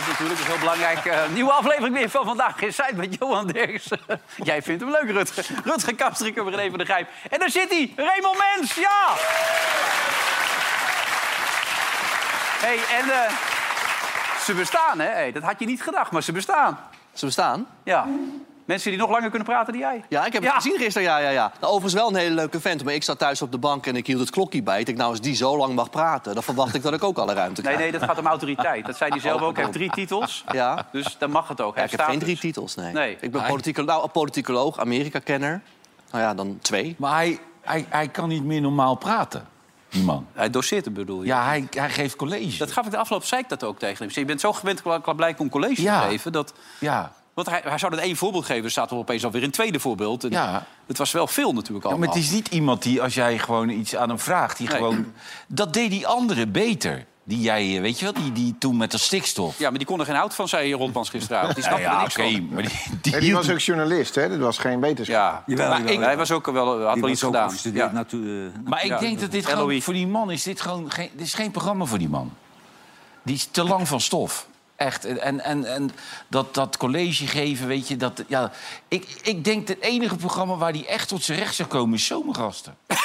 uit natuurlijk. Dat is heel belangrijk. Eh, nieuwe aflevering weer van Vandaag in Zuid met Johan Derksen. Jij vindt hem leuk, Rutger. Rutger Kastrikker, weer even de Grijp. En daar zit hij, Raymond Mens. Ja! hey, en eh, ze bestaan, hè? Hey, dat had je niet gedacht, maar ze bestaan. Ze bestaan? Ja. Mensen die nog langer kunnen praten dan jij. Ja, ik heb Ja. het gezien gisteren. Ja, ja, ja. Nou, overigens wel een hele leuke vent. Maar ik zat thuis op de bank en ik hield het klokje bij. Ik denk, nou, als die zo lang mag praten... dan verwacht ik dat ik ook alle ruimte Nee, krijg. nee, dat gaat om autoriteit. Dat zei hij zelf ook. Hij heeft drie titels. Ja? Dus dan mag het ook. Ja, Hij ik heb geen drie titels, nee. Nee. Ik ben politicolo nou, politicoloog, Amerika-kenner. Nou ja, dan twee. Maar hij, hij, hij kan niet meer normaal praten, die man. Hij doseert het, bedoel je? Ja, hij, hij geeft college. Dat gaf ik de afgelopen zei ik dat ook tegen hem. Je bent zo gewend blijkbaar om college Ja. te geven. Dat, Ja. Want hij, hij zou dat één voorbeeld geven. Er staat er opeens alweer een tweede voorbeeld. En Ja. Het was wel veel natuurlijk Ja, al. maar het is niet iemand die, als jij gewoon iets aan hem vraagt... Die Nee. gewoon, dat deed die anderen beter. Die jij, eh, weet je wel, die, die toen met de stikstof. Ja, maar die kon er geen hout van, zei Rotmans gisteravond. Die snapte ja, er niks van. maar die, die, Nee, die was ook journalist, hè? Dat was geen wetenschap. Ja, Jawel, maar jawel. ik- hij was ook wel, had Die wel iets gedaan. Ja. natu- eh, Maar ik Ja, denk dat dit LOE. gewoon, voor die man is dit gewoon geen, dit is geen programma voor die man. Die is te lang van stof. Echt. En, en, en dat, dat college geven, weet je, dat, ja, ik, ik denk het enige programma waar die echt tot zijn recht zou komen is Zomergasten.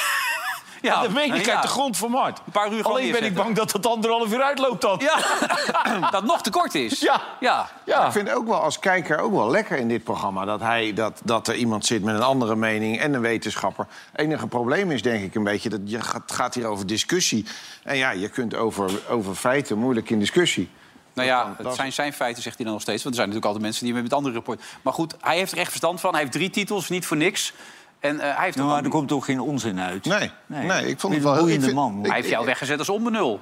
Ja, dat meen ik ja. uit de grond van Mart. Een paar uur gewoon Alleen ben ik bang dat het anderhalf uur uitloopt dan. Ja, dat nog te kort is. Ja. ja. Ja. Ik vind het ook wel als kijker ook wel lekker in dit programma... dat, hij, dat, dat er iemand zit met een andere mening en een wetenschapper. Het enige probleem is denk ik een beetje... dat je gaat, gaat hier over discussie. En ja, je kunt over, over feiten moeilijk in discussie. Nou ja, dat het zijn zijn feiten, zegt hij dan nog steeds. Want er zijn natuurlijk altijd mensen die met andere rapport. Maar goed, hij heeft er echt verstand van. Hij heeft drie titels, niet voor niks. En eh, hij heeft Nou, maar er komt ook geen onzin uit. Nee, nee, ik vond het wel boeiende vind- man. ik- hij heeft jou weggezet als onbenul.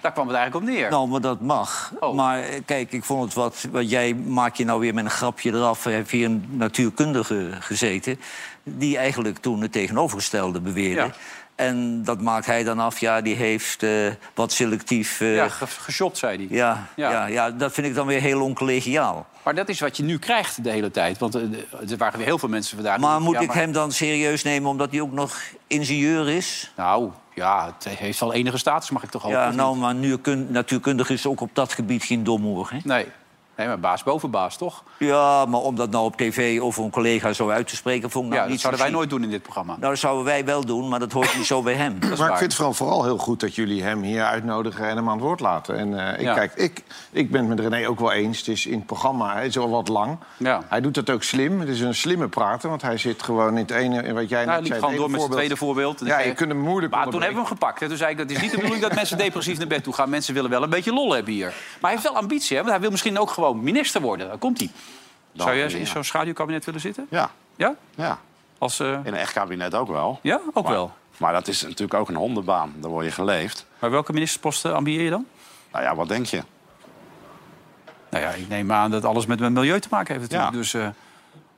Daar kwam het eigenlijk op neer. Nou, maar dat mag. Oh. Maar eh, kijk, ik vond het wat... wat jij maak je nou weer met een grapje eraf. Er heeft hier een natuurkundige gezeten... die eigenlijk toen het tegenovergestelde beweerde. Ja. En dat maakt hij dan af. Ja, die heeft eh, wat selectief... eh, ja, ge- geshopt, zei hij. ja, Ja. ja. Ja, dat vind ik dan weer heel oncollegiaal. Maar dat is wat je nu krijgt de hele tijd. Want eh, er waren weer heel veel mensen vandaag. die- Maar moet ja, ik hem dan serieus nemen omdat hij ook nog ingenieur is? Nou, ja, het heeft wel enige status, mag ik toch hopen. Ja, nou, maar natuurkun- natuurkundig is ook op dat gebied geen domhoer. Hè? Nee. Nee, maar baas boven baas, toch? Ja, maar om dat nou op tv over een collega zo uit te spreken... vond ik Ja, nou dat niet zouden wij nooit doen in dit programma. Nou, dat zouden wij wel doen, maar dat hoort niet zo bij hem. maar waar. ik vind het vooral, vooral heel goed dat jullie hem hier uitnodigen en hem aan het woord laten. En eh, ik, Ja. kijk, ik, ik ben het met René ook wel eens. Het is in het programma hij is al wat lang. Ja. Hij doet dat ook slim. Het is een slimme prater, want hij zit gewoon in het ene... in Wat jij Nou, hij net liep zei, gewoon het door ene met zijn tweede voorbeeld. voorbeeld. Ja, je kunt hem moeilijk Maar toen hebben we hem gepakt. Hè. Toen zei ik, dat is niet de bedoeling dat mensen depressief naar bed toe gaan. Mensen willen wel een beetje lol hebben hier. Maar hij heeft wel ambitie, hè? want hij wil misschien ook gewoon minister worden. Daar komt hij. Zou jij in zo'n schaduwkabinet willen zitten? Ja, Ja? ja. Als, eh, In een echt kabinet ook wel. ja, ook Maar- wel. Maar dat is natuurlijk ook een hondenbaan. Daar word je geleefd. Maar welke ministersposten ambieer je dan? Nou ja, wat denk je? Nou ja, ik neem aan dat alles met mijn milieu te maken heeft natuurlijk. Ja. Dus, eh,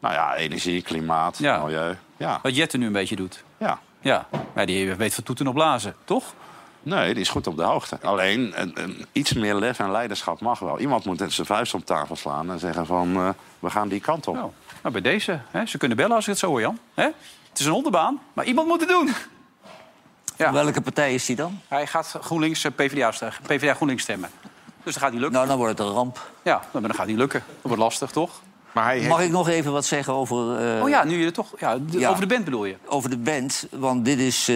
Nou ja, energie, klimaat, Ja. milieu. Ja, Wat Jette nu een beetje doet. ja. Ja, maar die weet van toeten op blazen, toch? Nee, die is goed op de hoogte. Alleen, een, een- iets meer lef en leiderschap mag wel. Iemand moet zijn vuist op tafel slaan en zeggen van... eh, we gaan die kant op. Nou, nou bij deze. Hè? Ze kunnen bellen als ik het zo hoor, Jan. Hè? Het is een hondenbaan, maar iemand moet het doen. Ja. Welke partij is die dan? Hij gaat GroenLinks, eh, PvdA, PvdA GroenLinks stemmen. Dus dat gaat niet lukken. Nou, dan wordt het een ramp. Ja, maar dat gaat niet lukken. Dat wordt lastig, toch? Maar hij heeft... Mag ik nog even wat zeggen over, eh, Oh ja, nu je er toch... Ja, de- Ja. Over de band bedoel je? over de band? Want dit is, eh,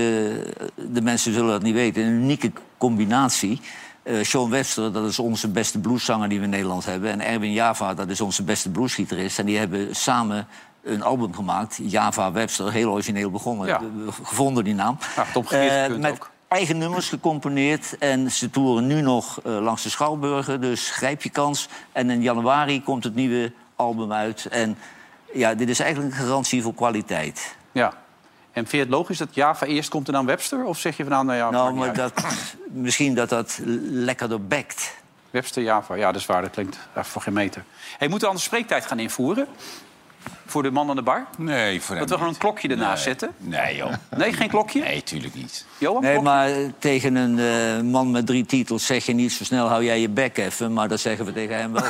de mensen zullen dat niet weten, een unieke combinatie. Eh Sean Webster, dat is onze beste blueszanger die we in Nederland hebben. En Erwin Java, dat is onze beste bluesgitarist. En die hebben samen een album gemaakt. Java Webster, heel origineel begonnen. Ja. Gevonden die naam. Ja, Eh, gekund met ook. eigen nummers gecomponeerd. En ze toeren nu nog langs de Schouwburgen. Dus grijp je kans. En in januari komt het nieuwe album uit. En ja, dit is eigenlijk een garantie voor kwaliteit. Ja. En vind je het logisch dat Java eerst komt en dan Webster? Of zeg je van nou, nou ja, Nou, maar niet uit. dat, misschien dat dat lekkerder bekt. Webster, Java. Ja, dat is waar. Dat klinkt ja, voor geen meter. Hey, moeten we anders spreektijd gaan invoeren? Voor de man aan de bar? Nee, voor hem Dat we gewoon een klokje ernaast Nee. zetten? Nee, joh. Nee, geen klokje? Nee, tuurlijk niet. Johan, Nee, klokje? maar tegen een eh, man met drie titels zeg je niet zo snel... hou jij je bek even, maar dat zeggen we tegen hem wel.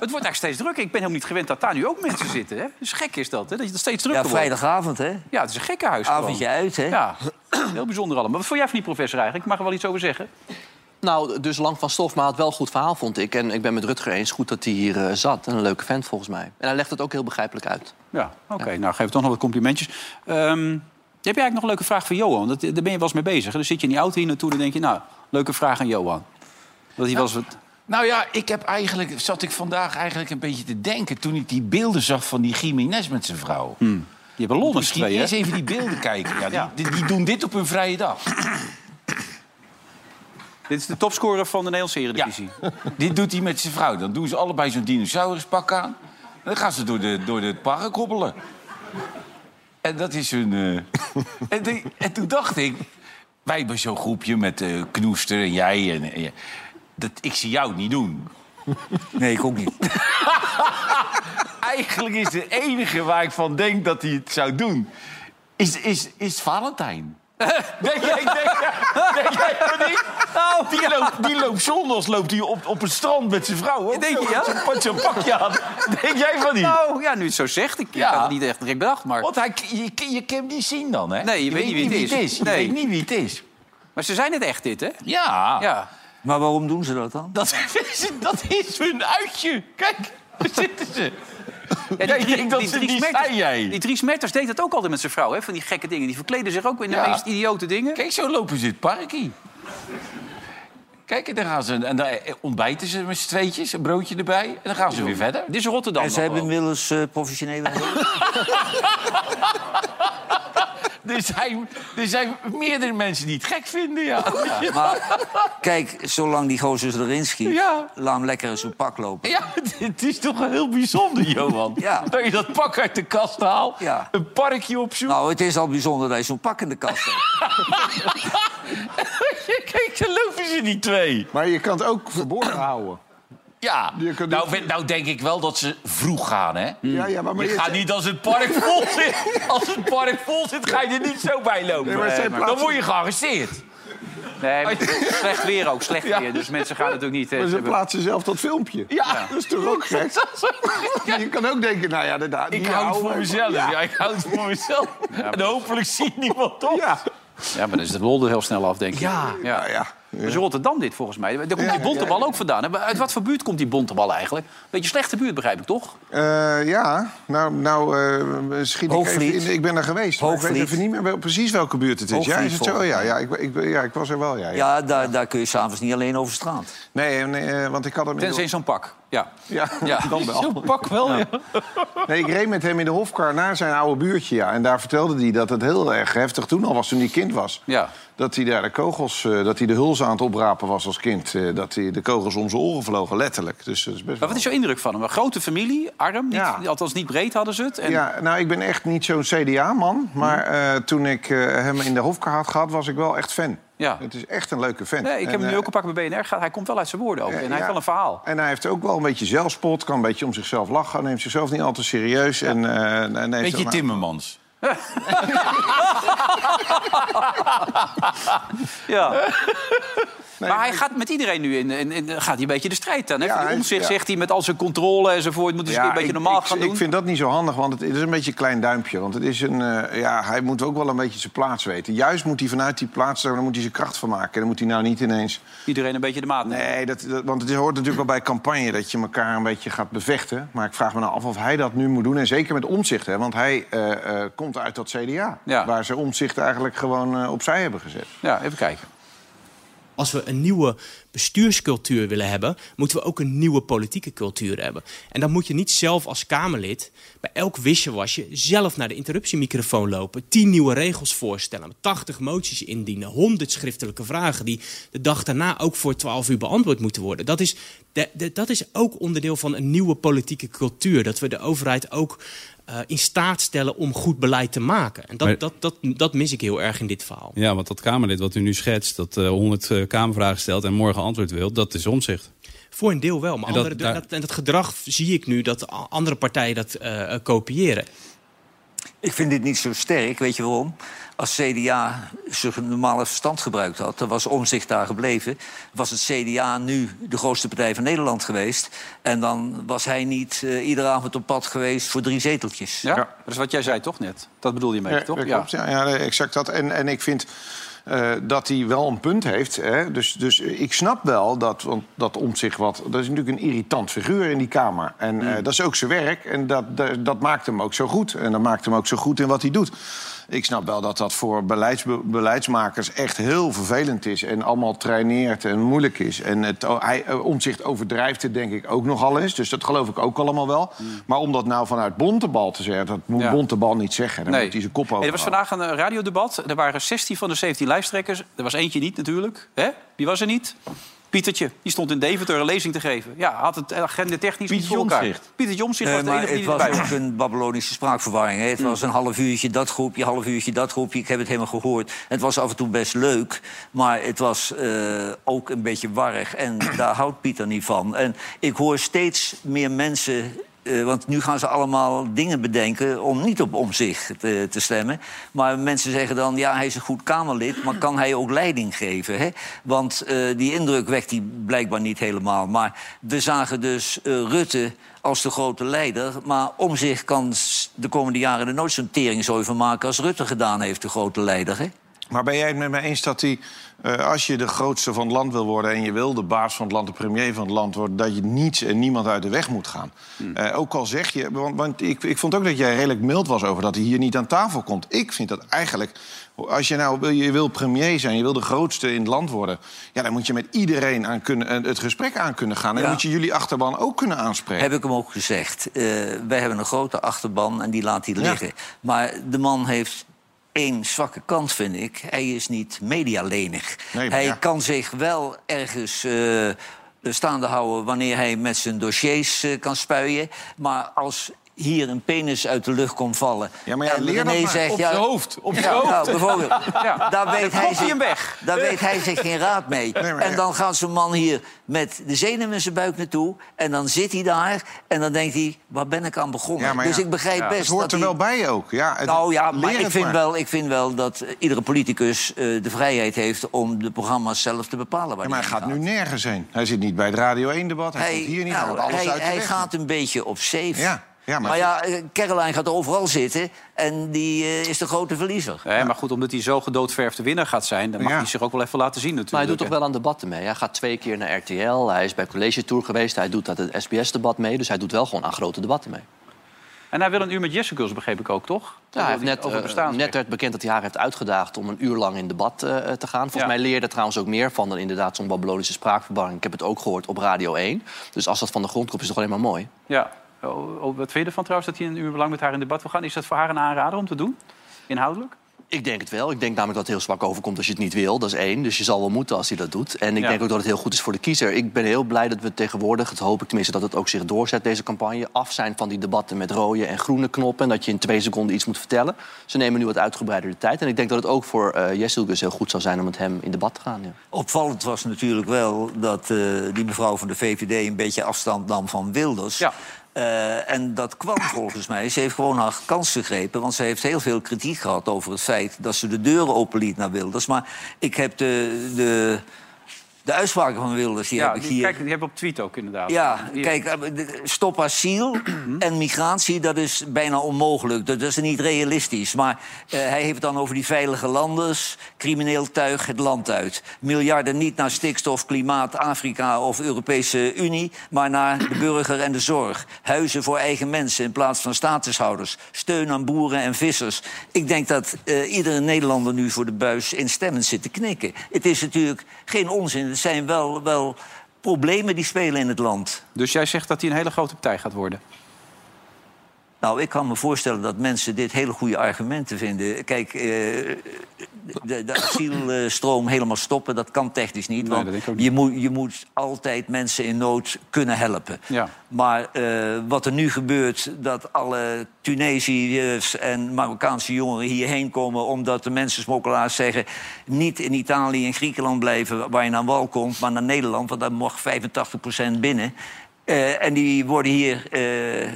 Het wordt eigenlijk steeds drukker. Ik ben helemaal niet gewend dat daar nu ook mensen zitten. Hè? Dus gek is dat, hè? dat je het steeds Ja, drukker wordt. vrijdagavond, hè? Ja, het is een gekkenhuis. gewoon. Avondje uit, hè? Ja, heel bijzonder allemaal. Wat vond jij van die professor eigenlijk? Ik mag er wel iets over zeggen. Nou, dus Lang van Stof, maar het wel een goed verhaal, vond ik. En ik ben met Rutger eens, goed dat hij hier eh, zat. En een leuke vent, volgens mij. En hij legt het ook heel begrijpelijk uit. Ja, oké. Nou, geef toch nog wat complimentjes. Ehm, heb je eigenlijk nog een leuke vraag voor Johan? Dat, daar ben je wel eens mee bezig. hè? Dan zit je in die auto hier naartoe en denk je... nou, leuke vraag aan Johan. Dat hij wel eens wat... Nou ja, ik heb eigenlijk, zat ik vandaag eigenlijk een beetje te denken... toen ik die beelden zag van die Jiménez met zijn vrouw. Die hebben z'n Misschien tweeën, eens hè? even die beelden kijken. Ja, die, Ja. die, die doen dit op hun vrije dag. Dit is de topscorer van de Nederlandse Eredivisie. Dit doet hij met zijn vrouw. Dan doen ze allebei zo'n dinosauruspak aan. En dan gaan ze door, de, door het park hobbelen. En dat is hun... eh, en, toen dacht ik... Wij hebben zo'n groepje met eh Knoester en jij. En, en- dat, ik zie jou het niet doen. Nee, ik ook niet. Eigenlijk is de enige waar ik van denk dat hij het zou doen... is, is, is Valentijn. Denk jij, denk, jij- denk jij van niet? die, loopt, die loopt zondags loopt hij op, op het strand met zijn vrouw. Ook Denk je, ja? met Zo'n zo'n pakje aan. Denk jij van niet? Nou, ja, nu het zo zegt. Ik Ja. had het niet echt direct bedacht, maar... Want hij, je, je, je kan hem niet zien dan, hè? Nee, je weet niet wie het is. Je Nee. weet niet wie het is. Maar ze zijn het echt, dit, hè? Ja, Ja. Maar waarom doen ze dat dan? Dat, is, dat is hun uitje. Kijk, daar zitten ze. Ja, niet zijn, jij. Die Dries Mertens deed dat ook altijd met zijn vrouw, hè? Van die gekke dingen. Die verkleden zich ook in de Ja. meest idiote dingen. Kijk, zo lopen ze het parkie. Kijk, en dan gaan ze en dan ontbijten ze met z'n tweetjes, een broodje erbij. En dan gaan ze weer verder. Dit is Rotterdam En ze hebben inmiddels eh, professionele... Er zijn, er zijn meerdere mensen die het gek vinden, ja. maar kijk, zolang die gozer erin schiet... Ja. laat hem lekker zijn pak lopen. Ja, het is toch wel heel bijzonder, Johan. Ja. Dat je dat pak uit de kast haalt, Ja. een parkje opzoekt. Nou, het is al bijzonder dat je zo'n pak in de kast hebt. Kijk, zo lopen ze die twee. Maar je kan het ook verborgen houden. Ja, nou, ook- nou denk ik wel dat ze vroeg gaan, hè? Ja, ja, maar, maar Je je- gaat niet als het park vol zit. Als het park vol zit, ga je er niet zo bij lopen. Nee, maar Dan word je gearresteerd. Nee, maar slecht weer ook, slecht Ja. weer. Dus mensen gaan natuurlijk niet... eh, Maar ze ze hebben- plaatsen zelf dat filmpje. Ja. Dat is toch ook gek? Je kan ook denken, nou ja, inderdaad. Ik hou het voor mezelf. Ja. ik hou het voor mezelf. En hopelijk ziet niemand op. Ja, Ja, maar dan is de lol er heel snel af, denk ik. Ja. ja. ja. Dat is Rotterdam dit, volgens mij. Daar komt die bontebal ook vandaan. Uit wat voor buurt komt die bontebal eigenlijk? Beetje slechte buurt, begrijp ik, toch? Eh, ja, nou, nou eh, schiet ik Hoogvliet. even in. Ik ben er geweest. maar Ik weet even niet meer wel, precies welke buurt het is. ja, Hoogvliet, is het zo? Ja, ja, ik, ik, ja, ik was er wel. Ja, ja. Ja, daar, daar kun je s'avonds niet alleen over straat. Nee, nee, eh, want ik had hem... Tenzij zo'n pak. Ja. Ja, Ja. dan wel. Pak wel, ja. Nee, ik reed met hem in de hofkar naar zijn oude buurtje. Ja. En daar vertelde hij dat het heel erg heftig toen al was, toen hij kind was. Ja. Dat hij daar de kogels, eh, dat hij de huls aan het oprapen was als kind. eh, dat hij de kogels om zijn oren vlogen, letterlijk. Dus dat is best Maar wel... wat is jouw indruk van hem? Een grote familie, arm, niet, Ja. althans niet breed hadden ze het. En, Ja, nou, ik ben echt niet zo'n CDA-man. Maar eh, toen ik hem in de hofkar had gehad, was ik wel echt fan. Ja. Het is echt een leuke vent. Nee, ik heb En, hem nu eh, ook een pak bij BNR gehad. Hij komt wel uit zijn woorden ook. en hij ja. heeft wel een verhaal. En hij heeft ook wel een beetje zelfspot, kan een beetje om zichzelf lachen, neemt zichzelf niet al te serieus. En, eh, en Beetje ook- Timmermans. Ja. maar hij gaat met iedereen nu in, in, in- gaat hij een beetje de strijd aan. Hè? Ja, omzicht ja. zegt hij met al zijn controle enzovoort. Moet hij een beetje ik- normaal ik, gaan doen. Ik vind dat niet zo handig, want het is een beetje een klein duimpje. Want het is een, eh, ja, hij moet ook wel een beetje zijn plaats weten. Juist moet hij vanuit die plaats, daar moet hij zijn kracht van maken. En dan moet hij nou niet ineens... Iedereen een beetje de maat nemen. Nee, dat, dat- want het hoort natuurlijk wel bij campagne dat je elkaar een beetje gaat bevechten. Maar ik vraag me nou af of hij dat nu moet doen. En zeker met omzicht, hè, want hij eh, eh, komt uit dat CDA. Waar ze omzicht eigenlijk gewoon opzij hebben gezet. Ja, even kijken. Als we een nieuwe bestuurscultuur willen hebben, moeten we ook een nieuwe politieke cultuur hebben. En dan moet je niet zelf als Kamerlid bij elk wisselwasje zelf naar de interruptiemicrofoon lopen, tien nieuwe regels voorstellen, 80 moties indienen, 100 schriftelijke vragen die de dag daarna ook voor 12 uur beantwoord moeten worden. Dat is, dat is ook onderdeel van een nieuwe politieke cultuur. Dat we de overheid ook eh, in staat stellen om goed beleid te maken. En dat, Maar- dat, dat, dat mis ik heel erg in dit verhaal. Ja, want dat Kamerlid wat u nu schetst, dat eh 100 eh, Kamervragen stelt en morgen antwoord wil, dat is omzicht. Voor een deel wel. Maar En dat- andere, daar- dat, en dat gedrag zie ik nu dat andere partijen dat kopiëren. Ik vind dit niet zo sterk, weet je waarom? Als CDA zijn normale verstand gebruikt had, dan was Omzicht daar gebleven. Was het CDA nu de grootste partij van Nederland geweest. En dan was hij niet eh, iedere avond op pad geweest voor drie zeteltjes. Ja? Dat is wat jij zei toch net? Dat bedoel je mee, Ja, toch? Ja, ja, nee, exact dat. En, en ik vind eh, dat hij wel een punt heeft. Hè. Dus, dus ik snap wel dat, want dat om zich wat... Dat is natuurlijk een irritant figuur in die Kamer. En eh, dat is ook zijn werk. En dat, dat, dat maakt hem ook zo goed. En dat maakt hem ook zo goed in wat hij doet. Ik snap wel dat dat voor beleids, beleidsmakers echt heel vervelend is. En allemaal traineert en moeilijk is. En het, hij, eh, omzicht overdrijft het denk ik ook nogal eens. Dus dat geloof ik ook allemaal wel. Maar om dat nou vanuit Bontebal te zeggen... dat moet Ja. Bontebal niet zeggen. Dan Nee. moet hij zijn kop Hey, over er was vandaag een eh, radiodebat. Er waren 16 van de 17 lijsttrekkers. Er was eentje niet natuurlijk. Hè? Wie was er niet? Pietertje. Die stond in Deventer een lezing te geven. Ja, had het agenda technisch niet voor elkaar. Pieter Jomzicht was Nee, de maar enige het die was was. ook een Babylonische spraakverwarring. Hè. Het Mm. was een half uurtje dat groepje, half uurtje dat groepje. Ik heb het helemaal gehoord. Het was af en toe best leuk, maar het was eh, ook een beetje warrig. En daar houdt Pieter niet van. En ik hoor steeds meer mensen... eh, want nu gaan ze allemaal dingen bedenken om niet op omzicht te, te stemmen. Maar mensen zeggen dan, ja, hij is een goed Kamerlid... maar kan hij ook leiding geven? Hè? Want eh, die indruk wekt hij blijkbaar niet helemaal. Maar we zagen dus eh, Rutte als de grote leider. Maar om zich kan de komende jaren er nooit zo'n teringzooi van maken... als Rutte gedaan heeft, de grote leider. Hè? Maar ben jij het met mij eens dat hij, eh, als je de grootste van het land wil worden... en je wil de baas van het land, de premier van het land worden... dat je niets en niemand uit de weg moet gaan? Eh, ook al zeg je... Want, want ik, ik vond ook dat jij redelijk mild was over dat hij hier niet aan tafel komt. Ik vind dat eigenlijk... Als je nou wil, je wil premier zijn, je wil de grootste in het land worden... Ja, dan moet je met iedereen aan kunnen, eh, het gesprek aan kunnen gaan. En Ja. moet je jullie achterban ook kunnen aanspreken. Heb ik hem ook gezegd. Wij hebben een grote achterban en die laat hij liggen. Maar de man heeft één zwakke kant, vind ik. Hij is niet medialenig. Nee, hij ja. kan zich wel ergens eh, staande houden... wanneer hij met zijn dossiers eh, kan spuien. Maar als hier een penis uit de lucht komt vallen... Ja, maar ja, en leer dat René maar. zegt... Op ja, zijn hoofd. Op zijn hoofd. nou, bijvoorbeeld. Ja. Daar, weet dan hij hij zich, hem weg. daar weet hij zich geen raad mee. Nee, en ja. dan gaat zo'n man hier met de zenuw in zijn buik naartoe. En dan zit hij daar en dan denkt hij, waar ben ik aan begonnen? Dus ik begrijp Ja, best Het hoort dat er hij... wel bij ook. Ja, het- Nou ja, maar ik vind, maar. wel, ik vind wel dat eh, iedere politicus eh, de vrijheid heeft... om de programma's zelf te bepalen waar Ja, maar hij gaat nu nergens heen. Hij zit niet bij het Radio 1-debat. Hij, komt hier niet. hij nou, alles hij, uit hij gaat een beetje op safe. Ja, ja, maar- maar ja, eh, Caroline gaat overal zitten en die eh, is de grote verliezer. Nee, maar goed, omdat hij zo gedoodverfde winnaar gaat zijn... dan mag Ja. hij zich ook wel even laten zien natuurlijk. Maar hij doet toch wel aan debatten mee. Hij gaat twee keer naar RTL, hij is bij College Tour geweest... hij doet dat het SBS-debat mee, dus hij doet wel gewoon aan grote debatten mee. En hij wil een uur met Jessicus, begreep ik ook, toch? Ja, hij heeft net, eh, net werd bekend dat hij haar heeft uitgedaagd om een uur lang in debat eh, te gaan. Volgens Ja. mij leerde er trouwens ook meer van dan inderdaad zo'n Babylonische spraakverwarring. Ik heb het ook gehoord op Radio 1. Dus als dat van de grond komt, is het toch alleen maar mooi. Ja. Oh, oh, wat vind je ervan trouwens dat hij een uur lang met haar in debat wil gaan? Is dat voor haar een aanrader om te doen? Inhoudelijk? Ik denk het wel. Ik denk namelijk dat het heel zwak overkomt als je het niet wil. Dat is één. Dus je zal wel moeten als hij dat doet. En ik Ja. denk ook dat het heel goed is voor de kiezer. Ik ben heel blij dat we tegenwoordig, het hoop ik tenminste, dat het ook zich doorzet, deze campagne. Af zijn van die debatten met rode en groene knoppen. En dat je in twee seconden iets moet vertellen. Ze nemen nu wat uitgebreider de tijd. En ik denk dat het ook voor eh Jessilgus heel goed zou zijn om met hem in debat te gaan. Ja. Opvallend was natuurlijk wel dat eh, die mevrouw van de VVD een beetje afstand nam van Wilders. Ja. Eh, en dat kwam volgens mij. Ze heeft gewoon haar kans gegrepen. Want ze heeft heel veel kritiek gehad over het feit dat ze de deuren openliet naar Wilders. Maar ik heb de, de, de uitspraken van Wilders, die Ja, heb ik hier. kijk, die hebben op tweet ook inderdaad. Ja, Die- kijk, eh, stop asiel en migratie, dat is bijna onmogelijk. Dat is niet realistisch. Maar eh, hij heeft het dan over die veilige landers. Crimineel tuig het land uit. Miljarden niet naar stikstof, klimaat, Afrika of Europese Unie... maar naar de burger en de zorg. Huizen voor eigen mensen in plaats van statushouders. Steun aan boeren en vissers. Ik denk dat eh, iedere Nederlander nu voor de buis instemmend zit te knikken. Het is natuurlijk geen onzin. Zijn wel... wel problemen die spelen in het land. Dus jij zegt dat hij een hele grote partij gaat worden? Nou, ik kan me voorstellen dat mensen dit hele goede argumenten vinden. Kijk, eh, de, de asielstroom helemaal stoppen, dat kan technisch niet. Nee, want je, moet, je moet altijd mensen in nood kunnen helpen. Ja. Maar eh, wat er nu gebeurt, dat alle Tunesiërs en Marokkaanse jongeren hierheen komen... omdat de mensensmokkelaars zeggen... niet in Italië en Griekenland blijven waar je naar wal komt... maar naar Nederland, want daar mag 85% binnen... Eh, en die worden hier, eh,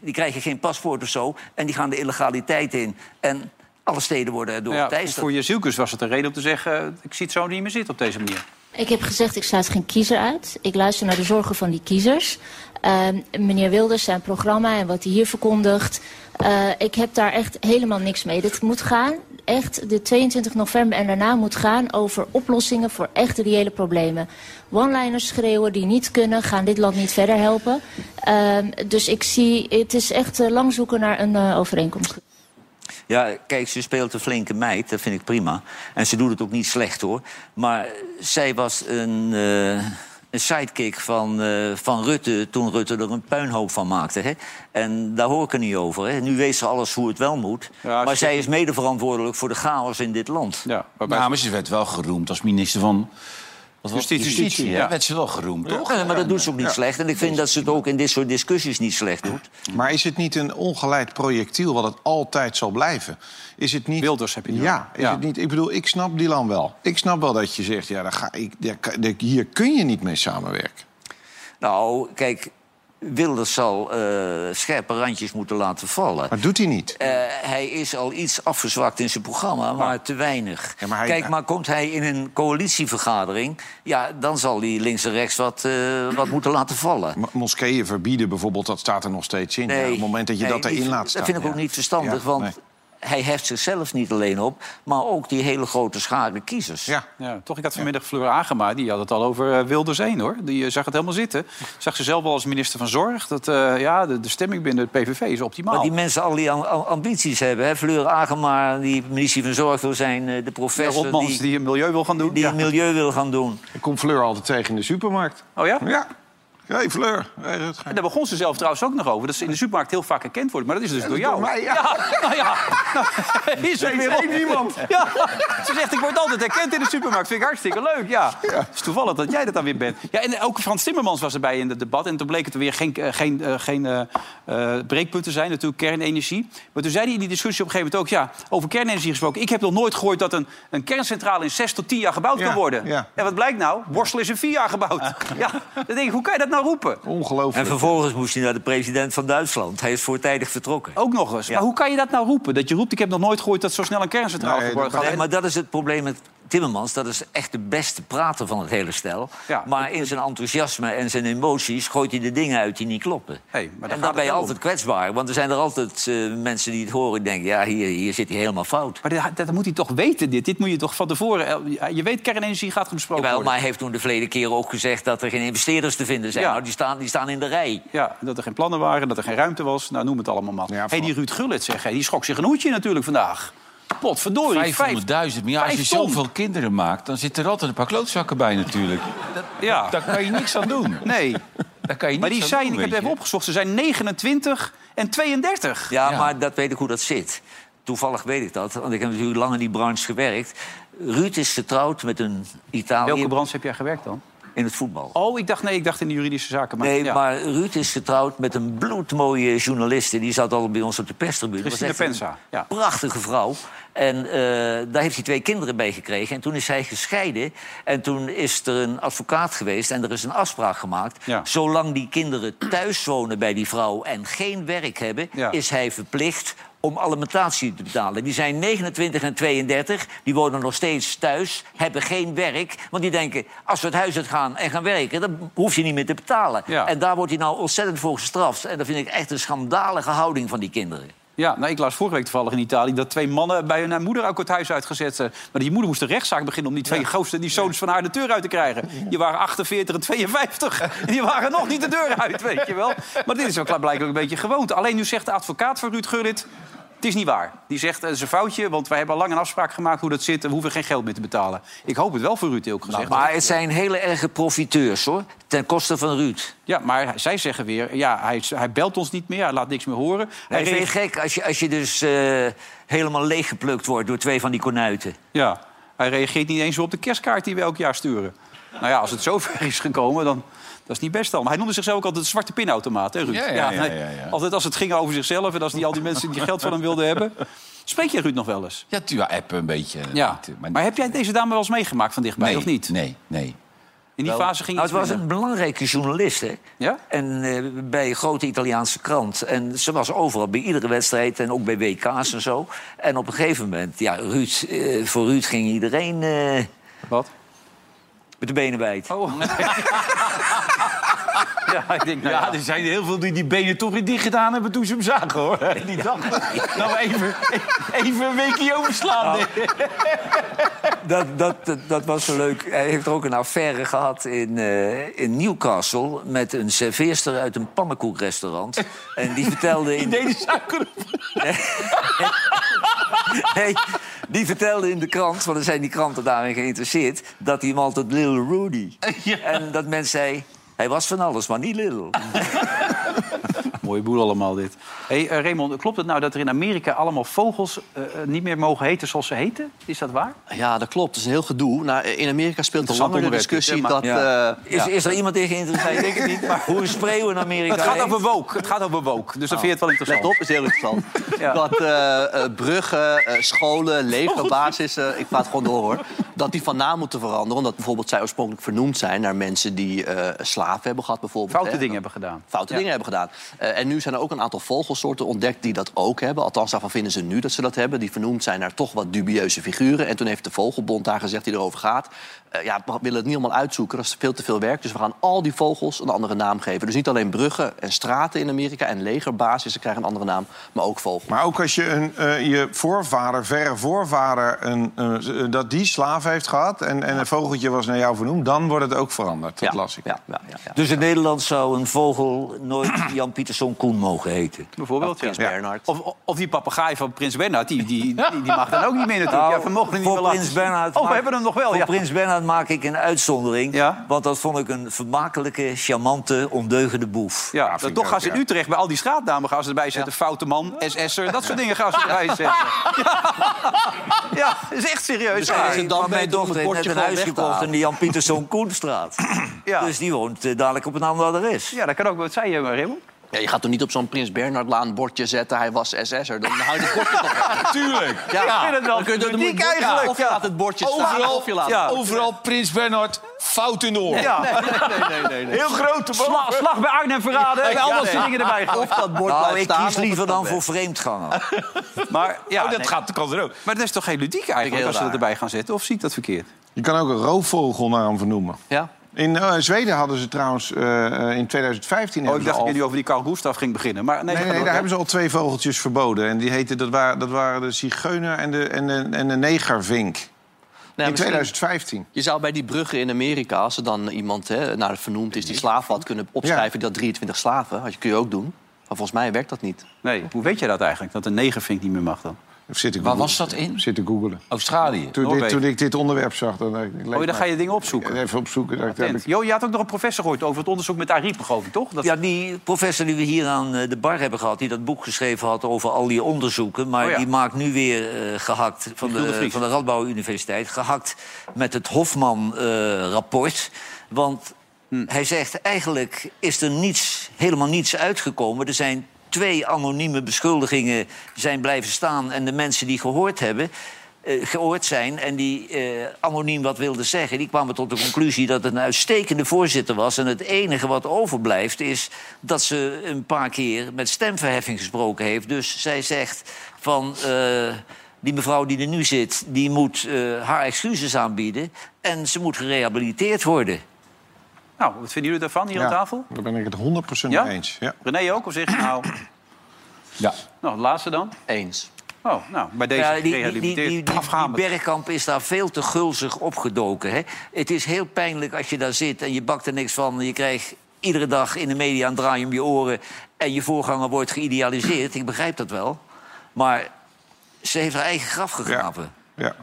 die krijgen geen paspoort of zo. En die gaan de illegaliteit in. En alle steden worden erdoor Ja, voor je zielkus was het een reden om te zeggen... ik zie het zo niet meer zitten op deze manier. Ik heb gezegd, ik sluit geen kiezer uit. Ik luister naar de zorgen van die kiezers. Eh, meneer Wilders, zijn programma en wat hij hier verkondigt... eh, ik heb daar echt helemaal niks mee. Dit moet gaan, echt, de 22 november en daarna moet gaan... over oplossingen voor echte reële problemen. One-liners schreeuwen die niet kunnen, gaan dit land niet verder helpen. Eh, dus ik zie, het is echt eh, lang zoeken naar een eh, overeenkomst. Ja, kijk, ze speelt een flinke meid, dat vind ik prima. En ze doet het ook niet slecht, hoor. Maar zij was een, eh, een sidekick van, eh, van Rutte... toen Rutte er een puinhoop van maakte. Hè? En daar hoor ik er niet over. Hè? Nu weet ze alles hoe het wel moet. Ja, maar zij is mede verantwoordelijk voor de chaos in dit land. Ja, waarbij... Nou, maar ze werd wel geroemd als minister van... Wat was? Justitie. Justitie? Ja. werd ze wel geroemd, toch? Ja, maar dat doet ze ook niet slecht. En ik vind dat ze het ook in dit soort discussies niet slecht doet. Maar is het niet een ongeleid projectiel wat het altijd zal blijven? Is het niet... Wilders heb je het Ja, is Ja. het niet... Ik bedoel, ik snap Dylan wel. Ik snap wel dat je zegt, ja, daar ga ik, daar- hier kun je niet mee samenwerken. Nou, kijk, Wilders zal eh, scherpe randjes moeten laten vallen. Maar doet hij niet. Eh, hij is al iets afgezwakt in zijn programma, maar te weinig. Ja, maar hij- Kijk, maar komt hij in een coalitievergadering... ja, dan zal hij links en rechts wat, eh, wat moeten laten vallen. Moskeeën verbieden bijvoorbeeld, dat staat er nog steeds in. Ja, op het moment dat je nee, dat erin niet- laat staan. Dat vind ik ook ja. niet verstandig, want nee. Hij heft zichzelf niet alleen op... maar ook die hele grote schare kiezers. Ja. Ja, toch, ik had vanmiddag Fleur Agema, die had het al over eh, Wilders 1, hoor. Die eh, zag het helemaal zitten. Zag ze zelf wel als minister van Zorg. Dat eh, ja, de, de stemming binnen het PVV is optimaal. Maar die mensen al die am- am- ambities hebben. Hè? Fleur Agema, die minister van Zorg wil zijn. eh, De De professor Rotmans die, die, een milieu wil gaan doen. die Ja. milieu wil gaan doen. Ik kom Fleur altijd tegen in de supermarkt. Oh ja? Ja. Hey Fleur. Hey. En daar begon ze zelf trouwens ook nog over. Dat ze in de supermarkt heel vaak herkend wordt. Maar dat is dus door jou. door mij, ja. nou ja. Nou, is er weer op. niemand. Ja. Ze zegt, ik word altijd herkend in de supermarkt. Vind ik hartstikke leuk, ja. Het is toevallig dat jij dat dan weer bent. Ja, en ook Frans Timmermans was erbij in het debat. En toen bleek het er weer geen, eh, geen, eh, geen eh, breekpunt te zijn. Natuurlijk kernenergie. Maar toen zei hij in die discussie op een gegeven moment ook... ja, over kernenergie gesproken. Ik heb nog nooit gehoord dat een, een kerncentrale in zes tot tien jaar gebouwd Ja, kan worden. ja. En wat blijkt nou? Borstel is in vier jaar gebouwd. Ja, dan denk ik, hoe kan je dat nou roepen? Ongelooflijk. En vervolgens moest hij naar de president van Duitsland. Hij is voortijdig vertrokken. Ook nog eens. Maar hoe kan je dat nou roepen? Dat je roept, ik heb nog nooit gehoord dat zo snel een kerncentrale Nee, gaat. Nee, maar dat is het probleem met Timmermans. Dat is echt de beste prater van het hele stel. Ja. Maar in zijn enthousiasme en zijn emoties gooit hij de dingen uit die niet kloppen. Hey, maar daar en dan ben je altijd kwetsbaar. Want er zijn er altijd eh, mensen die het horen en denken... ja, hier, hier zit hij helemaal fout. Maar dat, dat moet hij toch weten, dit. Dit moet je toch van tevoren... eh, Je weet, kernenergie gaat besproken Jawel, worden. maar hij heeft toen de verleden keren ook gezegd... dat er geen investeerders te vinden zijn. Ja. Nou, die staan, die staan in de rij. Ja, dat er geen plannen waren, dat er geen ruimte was. Nou, noem het allemaal maar. Ja, hey, die Ruud Gullit, zeg, hey, die schrok zich een hoedje natuurlijk vandaag. Potverdorie, 500.000. vijf- Maar ja, als je ton. zoveel kinderen maakt, dan zitten er altijd een paar klootzakken bij natuurlijk. Dat, Ja, daar kan je niks aan doen. nee. Daar kan je Maar die aan zijn, doen, ik heb het even opgezocht, ze zijn 29 en 32. Ja, Ja. maar dat weet ik hoe dat zit. toevallig weet ik dat, want ik heb natuurlijk lang in die branche gewerkt. Ruud is getrouwd met een Italiër Welke branche heb jij gewerkt dan? In het voetbal. Oh, ik dacht, nee, ik dacht in de juridische zaken. Maar, nee, ja. maar Ruud is getrouwd met een bloedmooie journaliste. Die zat al bij ons op de perstribune. Christine Pensa, ja. Prachtige vrouw. En eh, daar heeft hij twee kinderen bij gekregen. En toen is hij gescheiden. En toen is er een advocaat geweest en er is een afspraak gemaakt. Ja. Zolang die kinderen thuis wonen bij die vrouw en geen werk hebben... Ja. is hij verplicht om alimentatie te betalen. Die zijn 29 en 32, die wonen nog steeds thuis, hebben geen werk. Want die denken, als we het huis uit gaan en gaan werken... dan hoef je niet meer te betalen. Ja. En daar wordt hij nou ontzettend voor gestraft. En dat vind ik echt een schandalige houding van die kinderen. Ja, nou, ik las vorige week toevallig in Italië... dat twee mannen bij hun moeder ook het huis uitgezet. eh, Maar die moeder moest een rechtszaak beginnen... om die twee gozer, die zoons van haar de deur uit te krijgen. Die waren 48 en 52. En die waren nog niet de deur uit, weet je wel. Maar dit is ook blijkbaar een beetje gewoonte. Alleen nu zegt de advocaat van Ruud Gullit... Is niet waar. Die zegt, het is een foutje, want wij hebben al lang een afspraak gemaakt hoe dat zit... en we hoeven geen geld meer te betalen. Ik hoop het wel voor Ruud, ook gezegd. Maar het zijn hele erge profiteurs, hoor. Ten koste van Ruud. Ja, maar zij zeggen weer, ja, hij, hij belt ons niet meer, hij laat niks meer horen. Hij Hij vind je reageert- gek als je, als je dus eh, helemaal leeggeplukt wordt door twee van die konuiten. Ja, hij reageert niet eens op de kerstkaart die we elk jaar sturen. Nou ja, als het zover is gekomen, dan dat is niet best dan. Maar hij noemde zichzelf ook altijd de zwarte pinautomaat, hè, Ruud? Ja, ja, ja, nee, ja, ja. Altijd als het ging over zichzelf en als die, al die mensen die geld van hem wilden hebben. Spreek je Ruud nog wel eens? Ja, tu- ja, appen een beetje. Ja. Maar heb jij deze dame wel eens meegemaakt van dichtbij, nee, of niet? Nee, nee. In die fase ging Nou, het het was een belangrijke journalist, hè? Ja? En eh, bij een grote Italiaanse krant. En ze was overal bij iedere wedstrijd en ook bij WK's en zo. En op een gegeven moment, ja, Ruud, eh, voor Ruud ging iedereen eh, Wat? Met de benen wijd. Oh. ja, ik denk, nou ja. Ja, er zijn heel veel die die benen toch weer dicht gedaan hebben toen ze hem zagen, hoor. Die dachten, nou even, even een weekje overslaan. Dat, dat, dat, dat was zo leuk. Hij heeft er ook een affaire gehad in, eh, in Newcastle... met een serveerster uit een pannenkoekrestaurant. En die vertelde... In... Die deden suiker op. Nee, die vertelde in de krant, want er zijn die kranten daarin geïnteresseerd... dat hij hem altijd Little Rudy. En dat men zei, hij was van alles, maar niet Little. Mooie boel allemaal dit. Hey, eh, Raymond, klopt het nou dat er in Amerika allemaal vogels eh, eh, niet meer mogen heten zoals ze heten? Is dat waar? Ja, dat klopt. Dat is een heel gedoe. Nou, in Amerika speelt al Interessant langer de onderwerp dit, discussie dat... Ja. eh, Is, ja. is er iemand in geïnteresseerd? Ik denk het niet, maar- Hoe een spreeuw in Amerika Het gaat heet? over woke. Het gaat over woke. Dus dat vind je het wel interessant. Let op, is heel interessant. Ja. Dat bruggen, scholen, legerbasissen, ik praat gewoon door hoor... dat die van naam moeten veranderen. Omdat bijvoorbeeld zij oorspronkelijk vernoemd zijn naar mensen die eh slaven hebben gehad. Bijvoorbeeld, Foute hè. dingen hebben gedaan. Foute Ja. dingen hebben gedaan. En nu zijn er ook een aantal vogelsoorten ontdekt die dat ook hebben. Althans, daarvan vinden ze nu dat ze dat hebben. Die vernoemd zijn naar toch wat dubieuze figuren. En toen heeft de Vogelbond daar gezegd die erover gaat... eh, ja, we willen het niet allemaal uitzoeken, dat is veel te veel werk. Dus we gaan al die vogels een andere naam geven. Dus niet alleen bruggen en straten in Amerika en legerbasissen krijgen een andere naam... maar ook vogels. Maar ook als je een, eh, je voorvader, verre voorvader, een, eh, dat die slaaf heeft gehad... En, en een vogeltje was naar jou vernoemd, dan wordt het ook veranderd. Dat ja, las ik. Ja, ja, ja, ja. Dus in Nederland zou een vogel nooit Jan Pieterszoon Koen mogen heten. Bijvoorbeeld, ja. Prins Bernhard. Of, of die papegaai van Prins Bernhard, die, die, die, die mag dan ook niet meer natuurlijk. Nou, ja, we mogen hem niet voor Prins. Bernhard Oh, we hebben hem nog wel, Voor ja. Prins Bernhard maak ik een uitzondering. Ja? Want dat vond ik een vermakelijke, charmante, ondeugende boef. Ja, toch gaan ze in ja. Utrecht bij al die straatnamen gaan ze erbij zetten. Foute man, SS'er, dat soort dingen gaan ze erbij zetten. Ja, ja dat is echt serieus. Dus dan Maar mijn dochter heeft net bordje een huis gekocht in de Jan Pieterszoon Koenstraat. Ja. Dus die woont eh, dadelijk op een ander adres. Ja, dat kan ook. Wat zei je, Raymond? Ja, je gaat toch niet op zo'n Prins Bernhardlaan bordje zetten... hij was SS'er, dan hou je het bordje toch weg. Tuurlijk. Ja, Ik vind het wel dan kun je eigenlijk, Of je ja. laat het bordje staan, Overal, of je laat Ja. overal Prins Bernhard, fout in de oor. Ja. Nee, nee, nee, nee. Heel grote Sla- slag bij Arnhem verraden en al dat soort dingen erbij. Of dat bord Nou, blijft ik staan, kies of liever dan voor vreemdgangen. Maar, ja, Oh, dat nee. gaat, kan er ook. maar dat is toch geen ludiek eigenlijk als ze dat erbij gaan zetten? Of zie ik dat verkeerd? Je kan ook een roofvogel naar hem vernoemen. Ja? In eh, Zweden hadden ze trouwens eh, eh, in 2015... Oh, ik dacht dat al- je nu over die Carl Gustaf ging beginnen. Maar nee, Nee, ga nee, door, daar ja. hebben ze al twee vogeltjes verboden. En die heten, dat, waren, dat waren de zigeuner en de, en de, en de negervink. In misschien- 2015. Je zou bij die bruggen in Amerika, als er dan iemand hè, naar vernoemd is die slaven had, kunnen opschrijven dat 23 slaven. Dat kun je ook doen. Maar volgens mij werkt dat niet. Nee, hoe weet je dat eigenlijk? Dat een negervink niet meer mag dan? Waar was dat in? Zit te googelen. Australië. Toen, dit, toen ik dit onderwerp zag, dan... Ik, ik leek Oh, dan ga je dingen opzoeken. Even opzoeken. Dat, ik- Jo, je had ook nog een professor gehoord over het onderzoek met Ariep, geloof ik, toch? Dat... Ja, die professor die we hier aan eh, de bar hebben gehad... die dat boek geschreven had over al die onderzoeken... maar Oh ja. die maakt nu weer eh, gehakt van de van de Radboud Universiteit... gehakt met het Hofman-rapport. Want Hm. hij zegt, eigenlijk is er niets, helemaal niets uitgekomen. Er zijn twee anonieme beschuldigingen zijn blijven staan... en de mensen die gehoord hebben... eh, gehoord zijn en die eh, anoniem wat wilden zeggen... die kwamen tot de conclusie dat het een uitstekende voorzitter was... en het enige wat overblijft is dat ze een paar keer met stemverheffing gesproken heeft. Dus zij zegt van... eh, die mevrouw die er nu zit, die moet haar excuses aanbieden... en ze moet gerehabiliteerd worden. Nou, wat vinden jullie daarvan hier Ja, aan tafel? Daar ben ik het 100% Ja? mee eens. Ja. René ook? Of zeg je nou... Ja. Nou, het laatste dan? Eens. Oh, nou, bij deze Ja, die, die, die, gerehabiliteerd. die, die, die Afgaande. Bergkamp is daar veel te gulzig opgedoken. Hè? Het is heel pijnlijk als je daar zit en je bakt er niks van. Je krijgt iedere dag in de media een draai om je oren... en je voorganger wordt geïdealiseerd. Ik begrijp dat wel. Maar ze heeft haar eigen graf gegraven. Ja.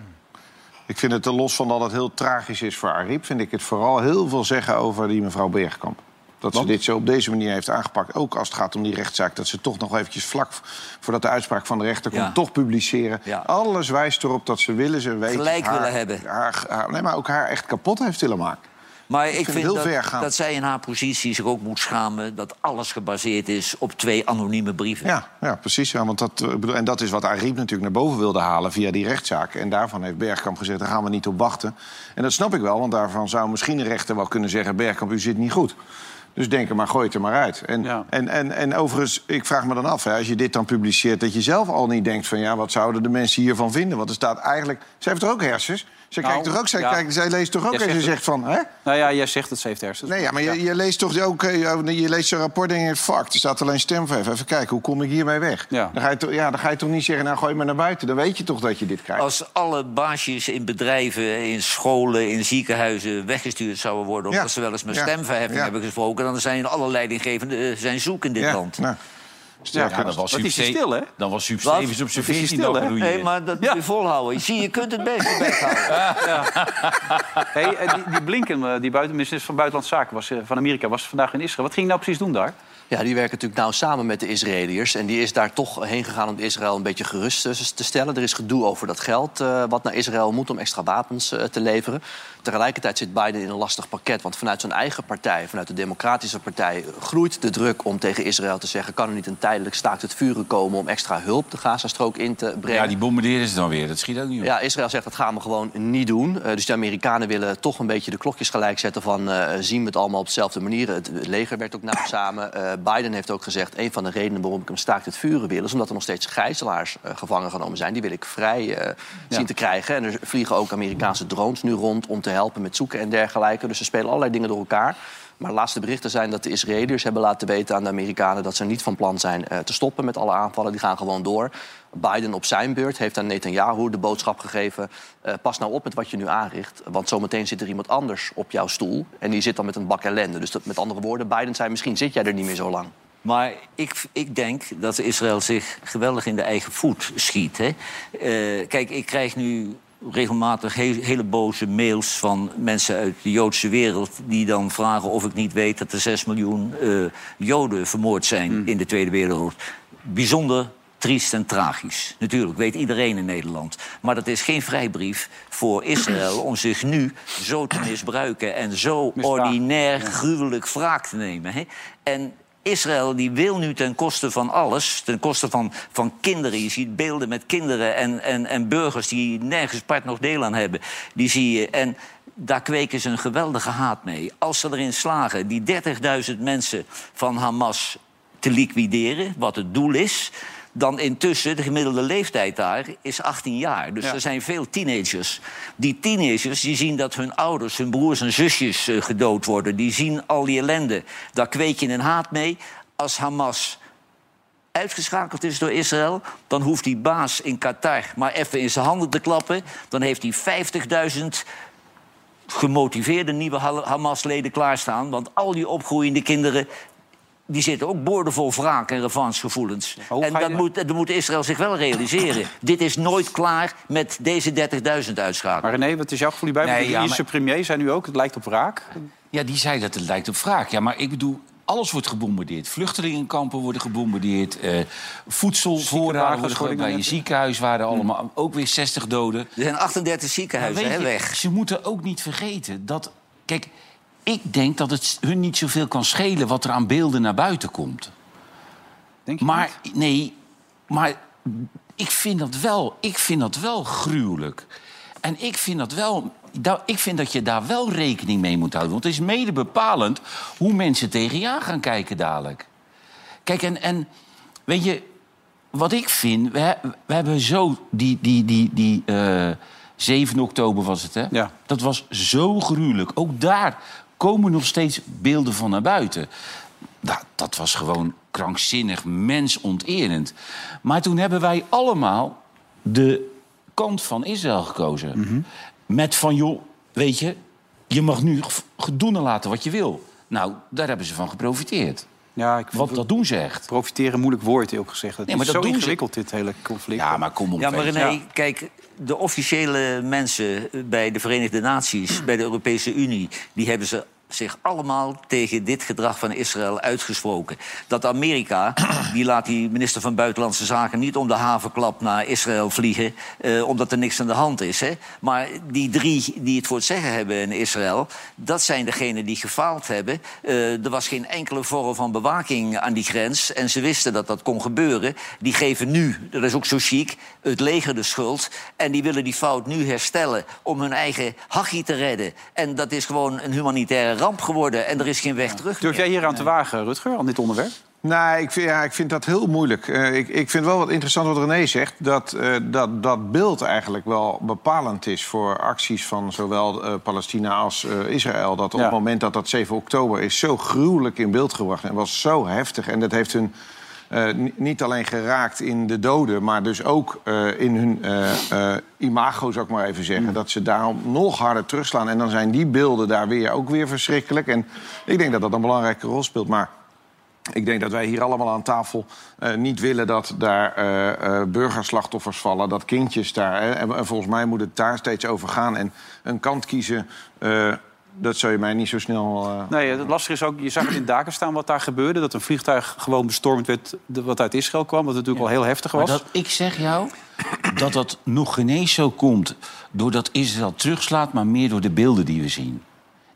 Ik vind het, los van dat het heel tragisch is voor Ariep... vind ik het vooral heel veel zeggen over die mevrouw Bergkamp. Dat ze dit zo op deze manier heeft aangepakt. Ook als het gaat om die rechtszaak. Dat ze toch nog eventjes vlak voordat de uitspraak van de rechter komt... Ja. toch publiceren. Ja. Alles wijst erop dat ze willen, ze weten... Gelijk haar, willen hebben. Haar, haar- nee, maar ook haar echt kapot heeft willen maken. Maar ik vind heel dat, ver gaan. dat zij in haar positie zich ook moet schamen... dat alles gebaseerd is op twee anonieme brieven. Ja, ja precies. Ja, want dat, eh, en dat is wat Ariep natuurlijk naar boven wilde halen via die rechtszaak. En daarvan heeft Bergkamp gezegd, daar gaan we niet op wachten. En dat snap ik wel, want daarvan zou misschien een rechter wel kunnen zeggen... Bergkamp, u zit niet goed. Dus denk er maar, gooi het er maar uit. En, Ja. en, en, en overigens, ik vraag me dan af, hè, als je dit dan publiceert... dat je zelf al niet denkt van, ja, wat zouden de mensen hiervan vinden? Want er staat eigenlijk... Zij heeft er ook hersens. Zij, Nou, kijkt toch ook, zij, ja. kijkt, zij leest toch ook Jij en ze zegt zegt van... Hè? Nou ja, jij zegt het, ze heeft hersens. Nee, ja, maar je, je leest toch ook eh, je leest zo'n rapport en je denkt, fuck, er staat alleen stemverf. Even kijken, hoe kom ik hiermee weg? Ja. Dan, ga je toch, ja, dan ga je toch niet zeggen, nou gooi maar naar buiten. Dan weet je toch dat je dit krijgt. Als alle baasjes in bedrijven, in scholen, in ziekenhuizen weggestuurd zouden worden... omdat Ja. ze wel eens met Ja. stemverheffing Ja. hebben gesproken... dan zijn alle leidinggevenden eh, zijn zoek in dit ja, land. nou, sterker Ja, dan was Wat is stil, hè? Dan was? Stevens op zijn Wat is hij 14 stil, hè? Nee, maar dat moet Ja. je volhouden. Zie, je kunt het best je bek houden. Hey, eh, die, die Blinken, eh, die buitenminister van Buitenlandse Zaken was, van Amerika, was vandaag in Israël. Wat ging hij nou precies doen daar? Ja, die werken natuurlijk nauw samen met de Israëliërs. En die is daar toch heen gegaan om Israël een beetje gerust eh, te stellen. Er is gedoe over dat geld eh, wat naar Israël moet om extra wapens eh, te leveren. Tegelijkertijd zit Biden in een lastig pakket. Want vanuit zijn eigen partij, vanuit de Democratische Partij... groeit de druk om tegen Israël te zeggen... kan er niet een tijdelijk staakt het vuren komen om extra hulp de Gazastrook in te brengen. Ja, die bombarderen ze dan weer. Dat schiet ook niet op. Ja, Israël zegt dat gaan we gewoon niet doen. Dus de Amerikanen willen toch een beetje de klokjes gelijk zetten van zien we het allemaal op dezelfde manier. Het leger werkt ook nauw samen. Biden heeft ook gezegd, een van de redenen waarom ik hem staakt het vuren wil, is omdat er nog steeds gijzelaars eh, gevangen genomen zijn. Die wil ik vrij eh, zien te krijgen. En er vliegen ook Amerikaanse drones nu rond om te helpen met zoeken en dergelijke. Dus ze spelen allerlei dingen door elkaar. Maar laatste berichten zijn dat de Israëliërs hebben laten weten aan de Amerikanen dat ze niet van plan zijn eh, te stoppen met alle aanvallen. Die gaan gewoon door. Biden op zijn beurt heeft aan Netanyahu de boodschap gegeven... eh, pas nou op met wat je nu aanricht, want zometeen zit er iemand anders op jouw stoel... en die zit dan met een bak ellende. Dus met andere woorden, Biden zei misschien zit jij er niet meer zo lang. Maar ik, ik denk dat Israël zich geweldig in de eigen voet schiet. Hè? Eh, kijk, ik krijg nu regelmatig he- hele boze mails van mensen uit de Joodse wereld... die dan vragen of ik niet weet dat er 6 miljoen eh, Joden vermoord zijn in de Tweede Wereldoorlog. Bijzonder triest en tragisch. Natuurlijk, weet iedereen in Nederland. Maar dat is geen vrijbrief voor Israël om zich nu zo te misbruiken... en zo Misbruik, ordinair gruwelijk wraak te nemen. Hè? En Israël die wil nu ten koste van alles, ten koste van, van kinderen. Je ziet beelden met kinderen en, en, en burgers die nergens part nog deel aan hebben. Die zie je. En daar kweken ze een geweldige haat mee. Als ze erin slagen die 30.000 mensen van Hamas te liquideren, wat het doel is. Dan intussen, de gemiddelde leeftijd daar is 18 jaar. Dus Ja. er zijn veel teenagers. Die teenagers die zien dat hun ouders, hun broers en zusjes eh, gedood worden. Die zien al die ellende. Daar kweek je een haat mee. Als Hamas uitgeschakeld is door Israël... dan hoeft die baas in Qatar maar even in zijn handen te klappen. Dan heeft hij 50.000 gemotiveerde nieuwe Ha- Hamas-leden klaarstaan. Want al die opgroeiende kinderen die zitten ook boordevol wraak en revanchegevoelens. En dat moet, dat moet Israël zich wel realiseren. Dit is nooit klaar met deze 30.000 uitschakelen. Maar René, wat is jouw gevoel hierbij? Nee, de ja, Ierse maar- premier zei nu ook, het lijkt op wraak. Ja, die zei dat het lijkt op wraak. Ja, maar ik bedoel, alles wordt gebombardeerd. Vluchtelingenkampen worden gebombardeerd. eh voedselvoorraden worden hoorde ik ge- bij ziekenhuis waren allemaal ook weer 60 doden. Er zijn 38 ziekenhuizen hè, weg. Ze moeten ook niet vergeten dat. Kijk, ik denk dat het hun niet zoveel kan schelen wat er aan beelden naar buiten komt. Denk je Maar nee, maar ik vind dat wel, ik vind dat wel gruwelijk. En ik vind dat wel. Ik vind dat je daar wel rekening mee moet houden. Want het is mede bepalend hoe mensen tegen je aan gaan kijken dadelijk. Kijk, en, en weet je, wat ik vind, we, he- we hebben zo die, die, die, die eh 7 oktober was het, hè? Ja. Dat was zo gruwelijk. Ook daar komen nog steeds beelden van naar buiten. Nou, dat was gewoon krankzinnig, mensonterend. Maar toen hebben wij allemaal de kant van Israël gekozen. Met van, joh, weet je, je mag nu doen en laten wat je wil. Nou, daar hebben ze van geprofiteerd. Ja, ik Want dat doen ze echt. Profiteren, moeilijk woord, heel gezegd. Het Nee, maar is dat zo ze. ingewikkeld, dit hele conflict. Ja, maar kom op. Ja, maar. René, kijk, de officiële mensen bij de Verenigde Naties, bij de Europese Unie, die hebben ze zich allemaal tegen dit gedrag van Israël uitgesproken. Dat Amerika, die laat die minister van Buitenlandse Zaken niet om de havenklap naar Israël vliegen, eh, omdat er niks aan de hand is. Hè? Maar die drie die het voor het zeggen hebben in Israël, dat zijn degenen die gefaald hebben. Eh, er was geen enkele vorm van bewaking aan die grens en ze wisten dat dat kon gebeuren. Die geven nu, dat is ook zo chic, het leger de schuld. En die willen die fout nu herstellen om hun eigen hachie te redden. En dat is gewoon een humanitaire ramp geworden en er is geen weg terug. Durf jij hier aan te wagen, Rutger, aan dit onderwerp? Nee, ik vind, ja, ik vind dat heel moeilijk. Eh, ik, ik vind wel wat interessant wat René zegt... Dat, eh, dat dat beeld eigenlijk wel bepalend is voor acties van zowel eh, Palestina als eh, Israël. Dat op Ja. het moment dat dat 7 oktober is zo gruwelijk in beeld gebracht... en was zo heftig en dat heeft hun niet alleen geraakt in de doden... maar dus ook eh, in hun eh, eh, imago, zou ik maar even zeggen. Dat ze daarom nog harder terugslaan. En dan zijn die beelden daar weer ook weer verschrikkelijk. En ik denk dat dat een belangrijke rol speelt, maar... Ik denk dat wij hier allemaal aan tafel eh, niet willen dat daar eh, eh, burgerslachtoffers vallen, dat kindjes daar. Hè, en, en volgens mij moet het daar steeds over gaan. En een kant kiezen, eh, dat zou je mij niet zo snel. eh, Nee, het lastige is ook, je zag het in Daken staan wat daar gebeurde. Dat een vliegtuig gewoon bestormd werd wat uit Israël kwam. Wat natuurlijk al heel heftig Maar was. dat, ik zeg jou dat dat nog geen eens zo komt doordat Israël terugslaat, maar meer door de beelden die we zien.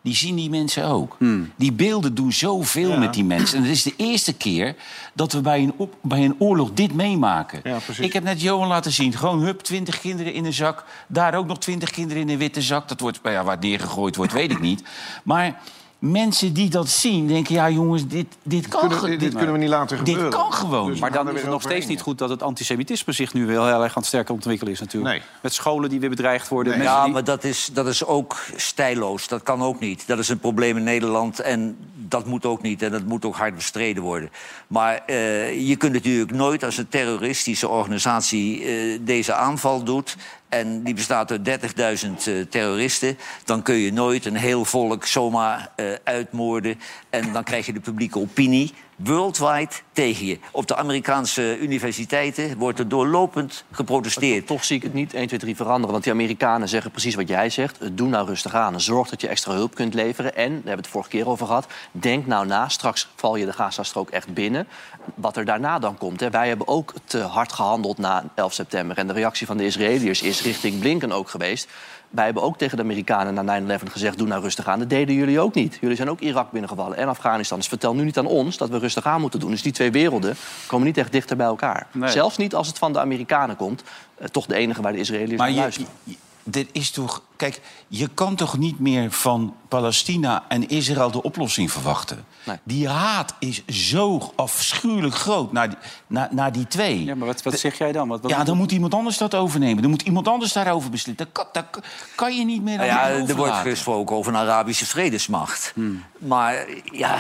Die zien die mensen ook. Hmm. Die beelden doen zoveel met die mensen. En het is de eerste keer dat we bij een, op, bij een oorlog dit meemaken. Ja, ik heb net Johan laten zien. Gewoon hup, 20 kinderen in een zak. Daar ook nog 20 kinderen in een witte zak. Dat wordt, ja, waar het neergegooid wordt, weet ik niet. Maar mensen die dat zien, denken... ja jongens, dit, dit kan... kunnen, ge- dit, dit kunnen we niet laten dit gebeuren. kan gewoon. Dus Maar we gaan dan is het nog steeds niet goed dat het antisemitisme zich nu wel heel erg aan het sterker ontwikkelen is natuurlijk. Nee. Met scholen die weer bedreigd worden. Ja, die- maar dat is, dat is ook stijloos. Dat kan ook niet. Dat is een probleem in Nederland en dat moet ook niet. En dat moet ook hard bestreden worden. Maar eh, je kunt natuurlijk nooit als een terroristische organisatie eh, deze aanval doet... en die bestaat uit 30.000 eh, terroristen... dan kun je nooit een heel volk zomaar eh, uitmoorden... en dan krijg je de publieke opinie worldwide tegen je. Op de Amerikaanse universiteiten wordt er doorlopend geprotesteerd. Toch zie ik het niet 1, 2, 3 veranderen. Want die Amerikanen zeggen precies wat jij zegt. Doe nou rustig aan. Zorg dat je extra hulp kunt leveren. En, daar hebben we het vorige keer over gehad... denk nou na, straks val je de Gazastrook echt binnen. Wat er daarna dan komt. Hè. Wij hebben ook te hard gehandeld na 11 september. En de reactie van de Israëliërs is richting Blinken ook geweest. Wij hebben ook tegen de Amerikanen na 9-11 gezegd... doe nou rustig aan. Dat deden jullie ook niet. Jullie zijn ook Irak binnengevallen en Afghanistan. Dus vertel nu niet aan ons dat we rustig aan moeten doen. Dus die twee werelden komen niet echt dichter bij elkaar. Nee. Zelfs niet als het van de Amerikanen komt. Eh, toch de enige waar de Israëliërs naar je, luisteren. je- dit is toch. Kijk, je kan toch niet meer van Palestina en Israël de oplossing verwachten? Nee. Die haat is zo afschuwelijk groot naar die, naar, naar die twee. Ja, maar wat, wat zeg jij dan? Wat, wat Ja, dan moet iemand anders dat overnemen. Dan moet iemand anders daarover beslissen. Dat kan, dat kan je niet meer Nou ja, er wordt gesproken over een Arabische vredesmacht. Maar ja,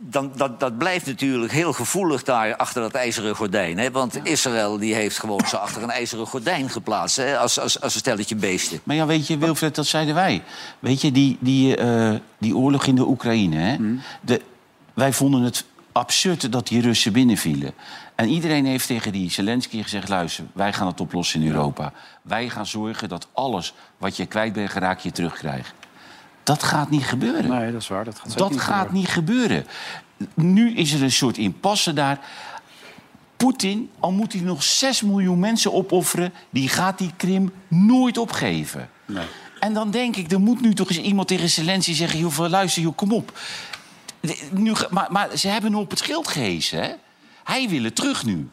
dan, dat, dat blijft natuurlijk heel gevoelig daar achter dat ijzeren gordijn. Hè? Want Israël die heeft gewoon zo achter een ijzeren gordijn geplaatst. Hè? Als, als, als een stelletje beesten. Maar ja, weet je, Wilfred, dat zeiden wij. Weet je, die, die, eh, die oorlog in de Oekraïne, hè? De, wij vonden het absurd dat die Russen binnenvielen. En iedereen heeft tegen die Zelensky gezegd... luister, wij gaan het oplossen in Europa. Wij gaan zorgen dat alles wat je kwijt bent geraakt je terugkrijgt. Dat gaat niet gebeuren. Nee, dat is waar. Dat gaat, Dat niet gaat gebeuren. niet gebeuren. Nu is er een soort impasse daar. Poetin, al moet hij nog 6 miljoen mensen opofferen... die gaat die Krim nooit opgeven. En dan denk ik, er moet nu toch eens iemand tegen Zelensky zeggen... joh, luister, joh, kom op. Nu, maar, maar ze hebben hem op het schild gehesen, hè? Hij wil het terug nu.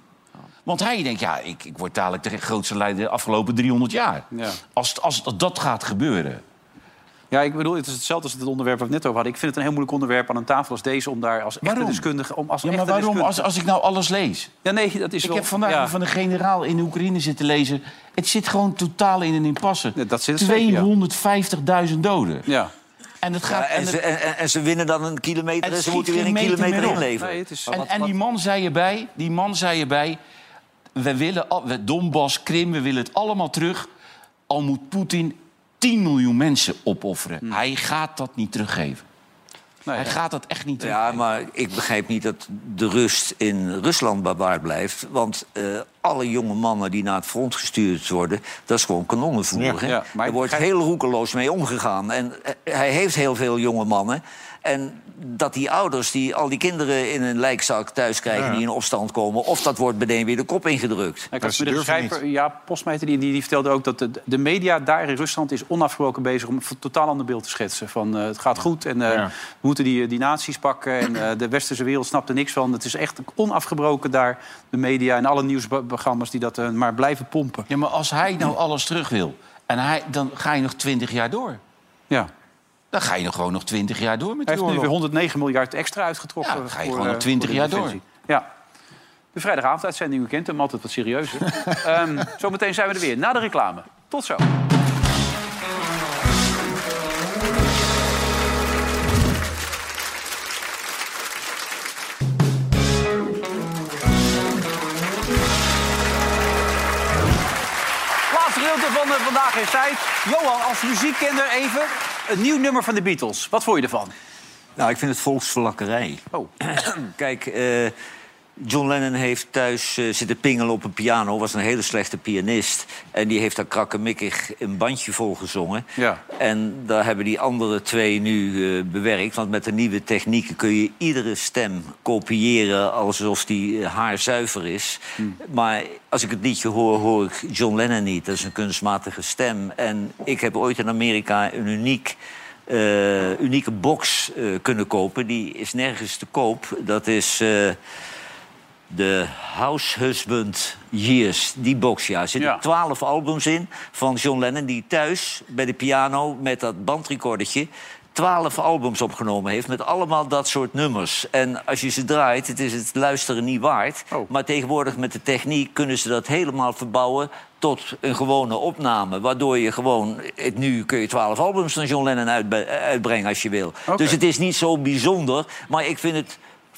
Want hij denkt, ja, ik, ik word dadelijk de grootste leider de afgelopen 300 jaar. Ja. Als, als dat gaat gebeuren. Ja, ik bedoel, het is hetzelfde als het onderwerp waar we net over hadden. Ik vind het een heel moeilijk onderwerp aan een tafel als deze... om daar als echte Waarom? deskundige... Om als Ja, maar echte waarom deskundige- als, als ik nou alles lees? Ja, nee, dat is Ik wel... heb vandaag ja. van een generaal in Oekraïne zitten lezen. Het zit gewoon totaal in een impasse. Ja, dat zit er zeker, ja. 250.000 doden. Ja. En, het gaat, Ja, en, en, ze, en, en ze winnen dan een kilometer en ze moeten weer een kilometer inleveren. Nee, het is... en, die man zei erbij, die man zei erbij... We willen we, Donbass, Krim, we willen het allemaal terug. Al moet Poetin 10 miljoen mensen opofferen. Hij gaat dat niet teruggeven. Nee, Hij ja. gaat dat echt niet teruggeven. Ja, maar ik begrijp niet dat de rust in Rusland bewaard blijft. Want eh, alle jonge mannen die naar het front gestuurd worden... dat is gewoon kanonnenvoer. Ja. hè? Ja, maar er wordt begrijp- heel roekeloos mee omgegaan. En eh, hij heeft heel veel jonge mannen. En dat die ouders die al die kinderen in een lijkzak thuis krijgen... die in opstand komen, of dat wordt meteen weer de kop ingedrukt. Ik Ja, had de ja, Postmeter, die, die, die vertelde ook dat de, de media daar in Rusland is onafgebroken bezig om een totaal ander beeld te schetsen. Van eh, het gaat goed en eh, Ja. we moeten die, die naties pakken. En eh, de westerse wereld snapt er niks van. Het is echt onafgebroken daar, de media en alle nieuwsprogramma's die dat maar blijven pompen. Ja, maar als hij nou alles terug wil... En hij, dan ga je nog 20 jaar door. Ja. Dan ga je nog gewoon nog 20 jaar door met Hij die heeft nu weer oorlog. 109 miljard extra uitgetrokken. Ja, dan ga je voor, gewoon eh, nog 20 voor de jaar door. Ja. De vrijdagavonduitzending, u kent hem, altijd wat serieuzer. Ehm zometeen zijn we er weer, na de reclame. Tot zo. Laatste gedeelte van eh, Vandaag in Tijd. Johan, als muziekkenner even, een nieuw nummer van de Beatles. Wat vond je ervan? Nou, ik vind het volksverlakkerij. Oh. Kijk, eh, John Lennon heeft thuis eh, zitten pingelen op een piano. Was een hele slechte pianist. En die heeft daar krakkemikkig een bandje vol gezongen. Ja. En daar hebben die andere twee nu eh, bewerkt. Want met de nieuwe technieken kun je iedere stem kopiëren... alsof die eh, haarzuiver is. Maar als ik het liedje hoor, hoor ik John Lennon niet. Dat is een kunstmatige stem. En ik heb ooit in Amerika een uniek unieke box kunnen kopen. Die is nergens te koop. Dat is de House Husband Years. Die box, ja. Er zitten Ja. twaalf albums in van John Lennon... die thuis bij de piano met dat bandrecordertje... twaalf albums opgenomen heeft met allemaal dat soort nummers. En als je ze draait, het is het luisteren niet waard. Oh. Maar tegenwoordig met de techniek kunnen ze dat helemaal verbouwen tot een gewone opname. Waardoor je gewoon... het- Nu kun je twaalf albums van John Lennon uitbrengen als je wil. Dus het is niet zo bijzonder. Maar ik vind het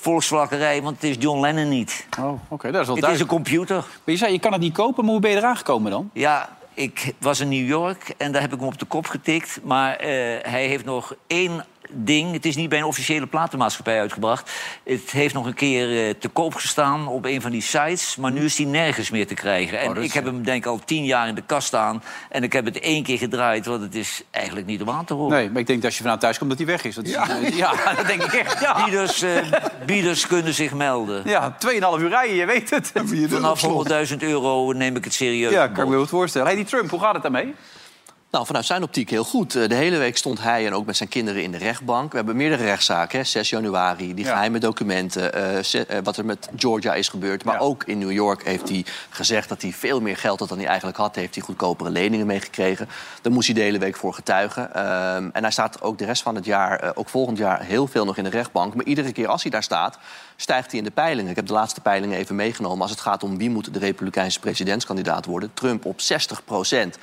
volksvlakkerij, want het is John Lennon niet. Oh, oké, dat is wel Het is een duidelijk. computer. Maar je zei, je kan het niet kopen, maar hoe ben je eraan gekomen dan? Ja, ik was in New York en daar heb ik hem op de kop getikt. Maar eh, hij heeft nog één ding. Het is niet bij een officiële platenmaatschappij uitgebracht. Het heeft nog een keer eh, te koop gestaan op een van die sites. Maar nu is hij nergens meer te krijgen. En is- ik heb hem denk ik al tien jaar in de kast staan. En ik heb het één keer gedraaid, want het is eigenlijk niet om aan te horen. Nee, maar ik denk dat als je vanavond thuis komt dat hij weg is. Dat is ja. ja, dat denk ik echt. Ja, Bieders, eh, bieders kunnen zich melden. ja 2,5 uur rijden, je weet het. Vanaf 100.000 euro neem ik het serieus. Ja, kan ik me wel voorstellen. Hey, die Trump, hoe gaat het daarmee? Nou, vanuit zijn optiek heel goed. Eh, De hele week stond hij en ook met zijn kinderen in de rechtbank. We hebben meerdere rechtszaken, hè. 6 januari, die Ja. geheime documenten... eh, eh, wat er met Georgia is gebeurd. Maar Ja. ook in New York heeft hij gezegd dat hij veel meer geld had dan hij eigenlijk had. Heeft hij goedkopere leningen meegekregen. Daar moest hij de hele week voor getuigen. Ehm, en hij staat ook de rest van het jaar, ook volgend jaar, heel veel nog in de rechtbank. Maar iedere keer als hij daar staat, stijgt hij in de peilingen. Ik heb de laatste peilingen even meegenomen. Als het gaat om wie moet de Republikeinse presidentskandidaat worden. Trump op 60 procent.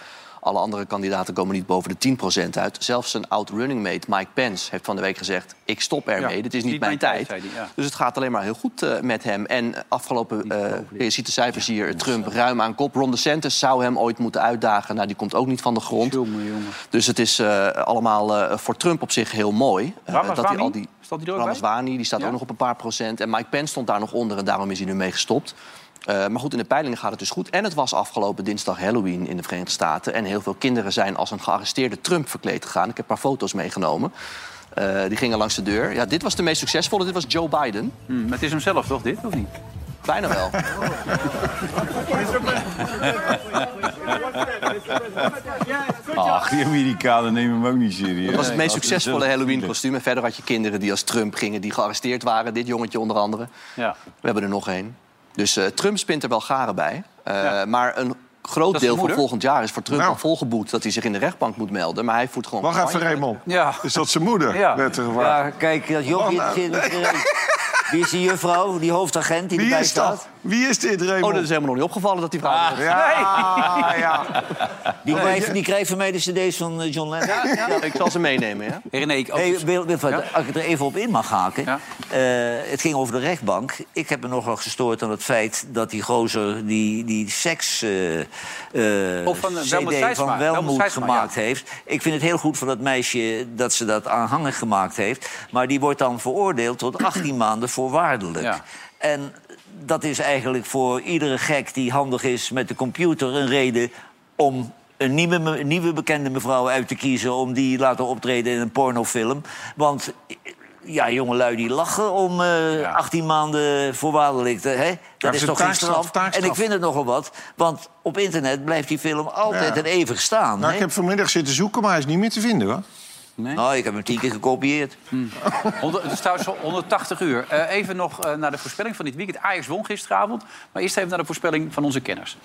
Alle andere kandidaten komen niet boven de 10% uit. Zelfs zijn oud running mate Mike Pence heeft van de week gezegd... ik stop ermee, Ja, dit is niet, mijn, tijd. zei hij, ja. Dus het gaat alleen maar heel goed eh, met hem. En afgelopen, eh, je ziet de cijfers hier, Trump ruim aan kop. Ron DeSantis zou hem ooit moeten uitdagen. Nou, die komt ook niet van de grond. Jongen, jongen. Dus het is eh, allemaal eh, voor Trump op zich heel mooi. dat hij al die... Er bij? Ramaswamy, die staat Ja. ook nog op een paar procent. En Mike Pence stond daar nog onder en daarom is hij nu mee gestopt. Eh, maar goed, in de peilingen gaat het dus goed. En het was afgelopen dinsdag Halloween in de Verenigde Staten. En heel veel kinderen zijn als een gearresteerde Trump verkleed gegaan. Ik heb een paar foto's meegenomen. Eh, die gingen langs de deur. Ja, dit was de meest succesvolle. Dit was Joe Biden. Hm, maar het is hem zelf toch, dit, of niet? Bijna wel. Ach, die Amerikanen nemen hem ook niet serieus. Dat was het meest succesvolle Halloween-kostuum. En verder had je kinderen die als Trump gingen, die gearresteerd waren. Dit jongetje onder andere. Ja. We hebben er nog één. Dus eh, Trump spint er wel garen bij. Eh, Maar een groot deel van volgend jaar is voor Trump Nou. al volgeboekt... dat hij zich in de rechtbank moet melden. Maar hij voert gewoon... Wacht even. Raymond. Ja. Is dat zijn moeder? Ja. Ja, kijk, dat jochie... Oh. Wie is die juffrouw, die hoofdagent die Wie erbij is staat? dat? Wie is dit, Raymond? Oh, dat is helemaal nog niet opgevallen dat die vrouw... is. Ja, ja. Die, krijgt, die krijgt van mij de cd's van eh, John Lennon. Ik zal ze meenemen, ja? René, ik ook. Hey, Wil, Wil, Als ik er even op in mag haken. Ja. Eh, het ging over de rechtbank. Ik heb me nogal gestoord aan het feit dat die gozer die, die seks eh, eh, Of van, eh, CD Welmoed Seidsma. van Welmoed gemaakt ja. heeft. Ik vind het heel goed van dat meisje dat ze dat aanhangig gemaakt heeft. Maar die wordt dan veroordeeld tot 18 maanden voorwaardelijk. Ja. En dat is eigenlijk voor iedere gek die handig is met de computer een reden om een nieuwe, bekende mevrouw uit te kiezen... om die laten optreden in een pornofilm. Want ja, jongelui die lachen om eh, 18 maanden voorwaardelijk. Te, hè? Dat is toch geen straf? taakstraf. En ik vind het nogal wat. Want op internet blijft die film altijd Ja. en eeuwig staan. Nou, hè? ik heb vanmiddag zitten zoeken, maar hij is niet meer te vinden, hoor. Nou, ik heb hem tien keer gekopieerd. Honderd- Het is trouwens al 180 uur. Eh, even nog eh, naar de voorspelling van dit weekend. Ajax won gisteravond. Maar eerst even naar de voorspelling van onze kenners.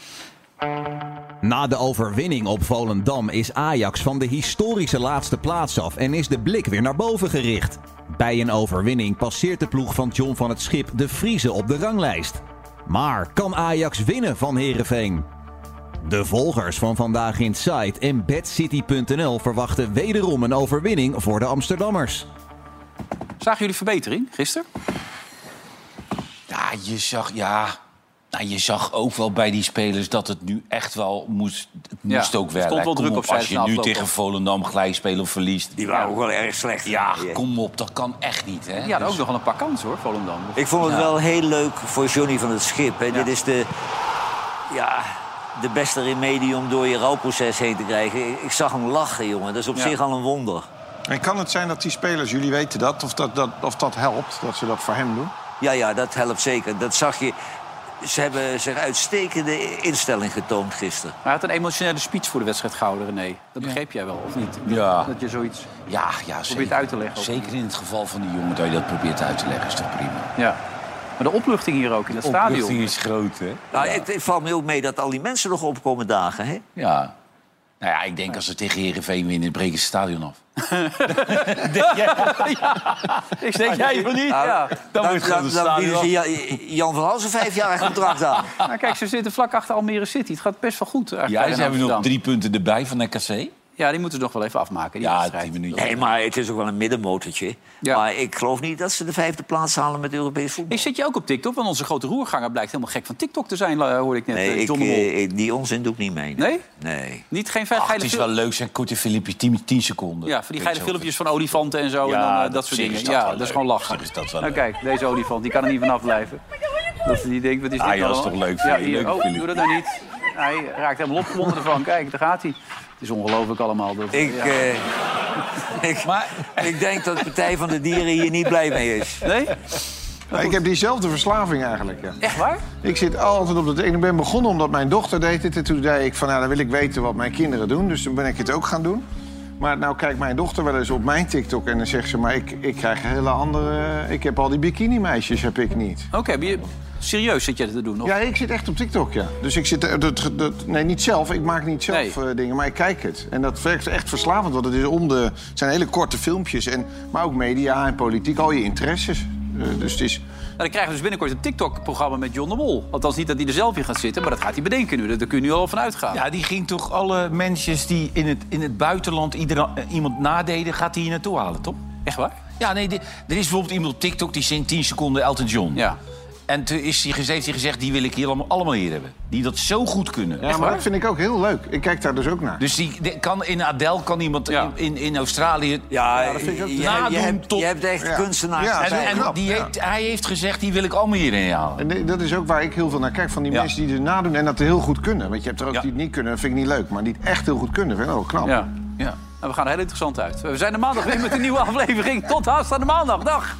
Na de overwinning op Volendam is Ajax van de historische laatste plaats af en is de blik weer naar boven gericht. Bij een overwinning passeert de ploeg van John van het Schip de Friese op de ranglijst. Maar kan Ajax winnen van Herenveen? De volgers van Vandaag Inside en BadCity.nl verwachten wederom een overwinning voor de Amsterdammers. Zagen jullie verbetering gisteren? Ja, je zag, ja, nou, je zag ook wel bij die spelers dat het nu echt wel moest. Het Ja, moest ook er wel. stond wel Kom druk op, op Als je nu tegen. Volendam gelijk speelt of verliest. Die waren ook wel erg slecht. Ja, kom op, dat kan echt niet. Hè? Ja, Dus- ook nog wel een paar kansen hoor, Volendam. Ik vond het Ja. wel heel leuk voor Johnny van het Schip. Hè. Dit is de, ja, de beste remedie om door je rouwproces heen te krijgen. Ik, ik zag hem lachen, jongen. Dat is op Ja. zich al een wonder. En kan het zijn dat die spelers, jullie weten dat, of dat, dat, of dat helpt, dat ze dat voor hem doen? Ja, ja, dat helpt zeker. Dat zag je. Ze hebben zich uitstekende instelling getoond gisteren. Hij had een emotionele speech voor de wedstrijd gehouden, René. Dat begreep jij wel, of niet? Ja. Dat je zoiets... Ja, ja Probeert zeker. uit te leggen ook. Zeker in het geval van die jongen dat je dat probeert uit te leggen, is toch prima. Ja. Maar de opluchting hier ook in het Opluchting stadion. is groot, hè? Nou, het, het valt me ook mee dat al die mensen nog opkomen dagen. Hè? Ja. Nou ja, ik denk als ze tegen Heerenveen winnen, breken ze het stadion af. Ik denk jij van niet? Ja. Dan Dan, dan, het dan bieden ze Jan, van Hals een vijfjarig contract aan. Maar kijk, ze zitten vlak achter Almere City. Het gaat best wel goed. eigenlijk, Ja, ze hebben nog drie punten erbij van NKC. Ja, die moeten ze nog wel even afmaken. Die Ja, wedstrijd. tien. Nee, maar het is ook wel een middenmotortje. Ja. Maar ik geloof niet dat ze de vijfde plaats halen met Europees voetbal. Ik zit je ook op TikTok, want onze grote roerganger blijkt helemaal gek van TikTok te zijn, eh, hoorde ik net. Nee, eh, ik, eh, ik- die onzin doe ik niet mee. Nee? Nee. Niet geen vijf Ach, geile het is wel leuk, zijn korte filmpjes, 10, 10 seconden. Ja, van die geile je filmpjes van olifanten en zo. en dan, Ja, dat dat soort dingen. dat ja, dat is gewoon lachen. Is dat wel nou, kijk, deze olifant, die kan er niet vanaf blijven. Dat hij denkt, wat is dit Ah, ja, nou dat is toch leuk voor Ja, je, hier, leuke oh, doe dat nou niet. Hij raakt helemaal opgewonden ervan. Kijk, daar gaat hij. Het is ongelooflijk allemaal. Dat, Ik, ja. eh, ik, ik denk dat de Partij van de Dieren hier niet blij mee is. Nee? Ik heb diezelfde verslaving eigenlijk. Ja. Echt waar? Ik zit altijd op dat ene. Ik ben begonnen omdat mijn dochter deed het. En toen zei ik van, nou, dan wil ik weten wat mijn kinderen doen. Dus toen ben ik het ook gaan doen. Maar nou kijkt mijn dochter wel eens op mijn TikTok en dan zegt ze... maar ik, ik krijg een hele andere... Ik heb al die bikini-meisjes, heb ik niet. Oké, ben je- serieus zit je te doen? Of? Ja, ik zit echt op TikTok, ja. Dus ik zit... eh, Dat, dat, nee, niet zelf. Ik maak niet zelf eh, dingen, maar ik kijk het. En dat werkt echt verslavend, want het, is om de, het zijn hele korte filmpjes. En, maar ook media en politiek, al je interesses. Eh, dus het is... Dan krijgen we dus binnenkort een TikTok-programma met John de Mol. Althans niet dat hij er zelf in gaat zitten, maar dat gaat hij bedenken nu. Daar kun je nu al van uitgaan. Ja, die ging toch alle mensen die in het, in het buitenland ieder, eh, iemand nadeden, gaat hij hier naartoe halen, toch? Echt waar? Ja, nee, er is bijvoorbeeld iemand op TikTok die zingt 10 seconden Elton John. Ja. En toen is hij, heeft hij gezegd, die wil ik hier allemaal, allemaal hier hebben. Die dat zo goed kunnen. Ja, Echt maar dat vind ik ook heel leuk. Ik kijk daar dus ook naar. Dus die, die kan in Adel kan iemand in, in, in Australië Ja, dat vind ik ook- je, nadoen je, hebt, tot... je hebt echt Ja. kunstenaars. Ja, en en die ja. heeft, hij heeft gezegd, die wil ik allemaal hierin halen. En dat is ook waar ik heel veel naar kijk. Van die Ja. mensen die het nadoen en dat heel goed kunnen. Want je hebt er ook Ja. die het niet kunnen, dat vind ik niet leuk. Maar die het echt heel goed kunnen, vind ik wel knap. Ja. Ja. En we gaan er heel interessant uit. We zijn er maandag weer met een nieuwe aflevering. Tot aanstaande maandag. Dag.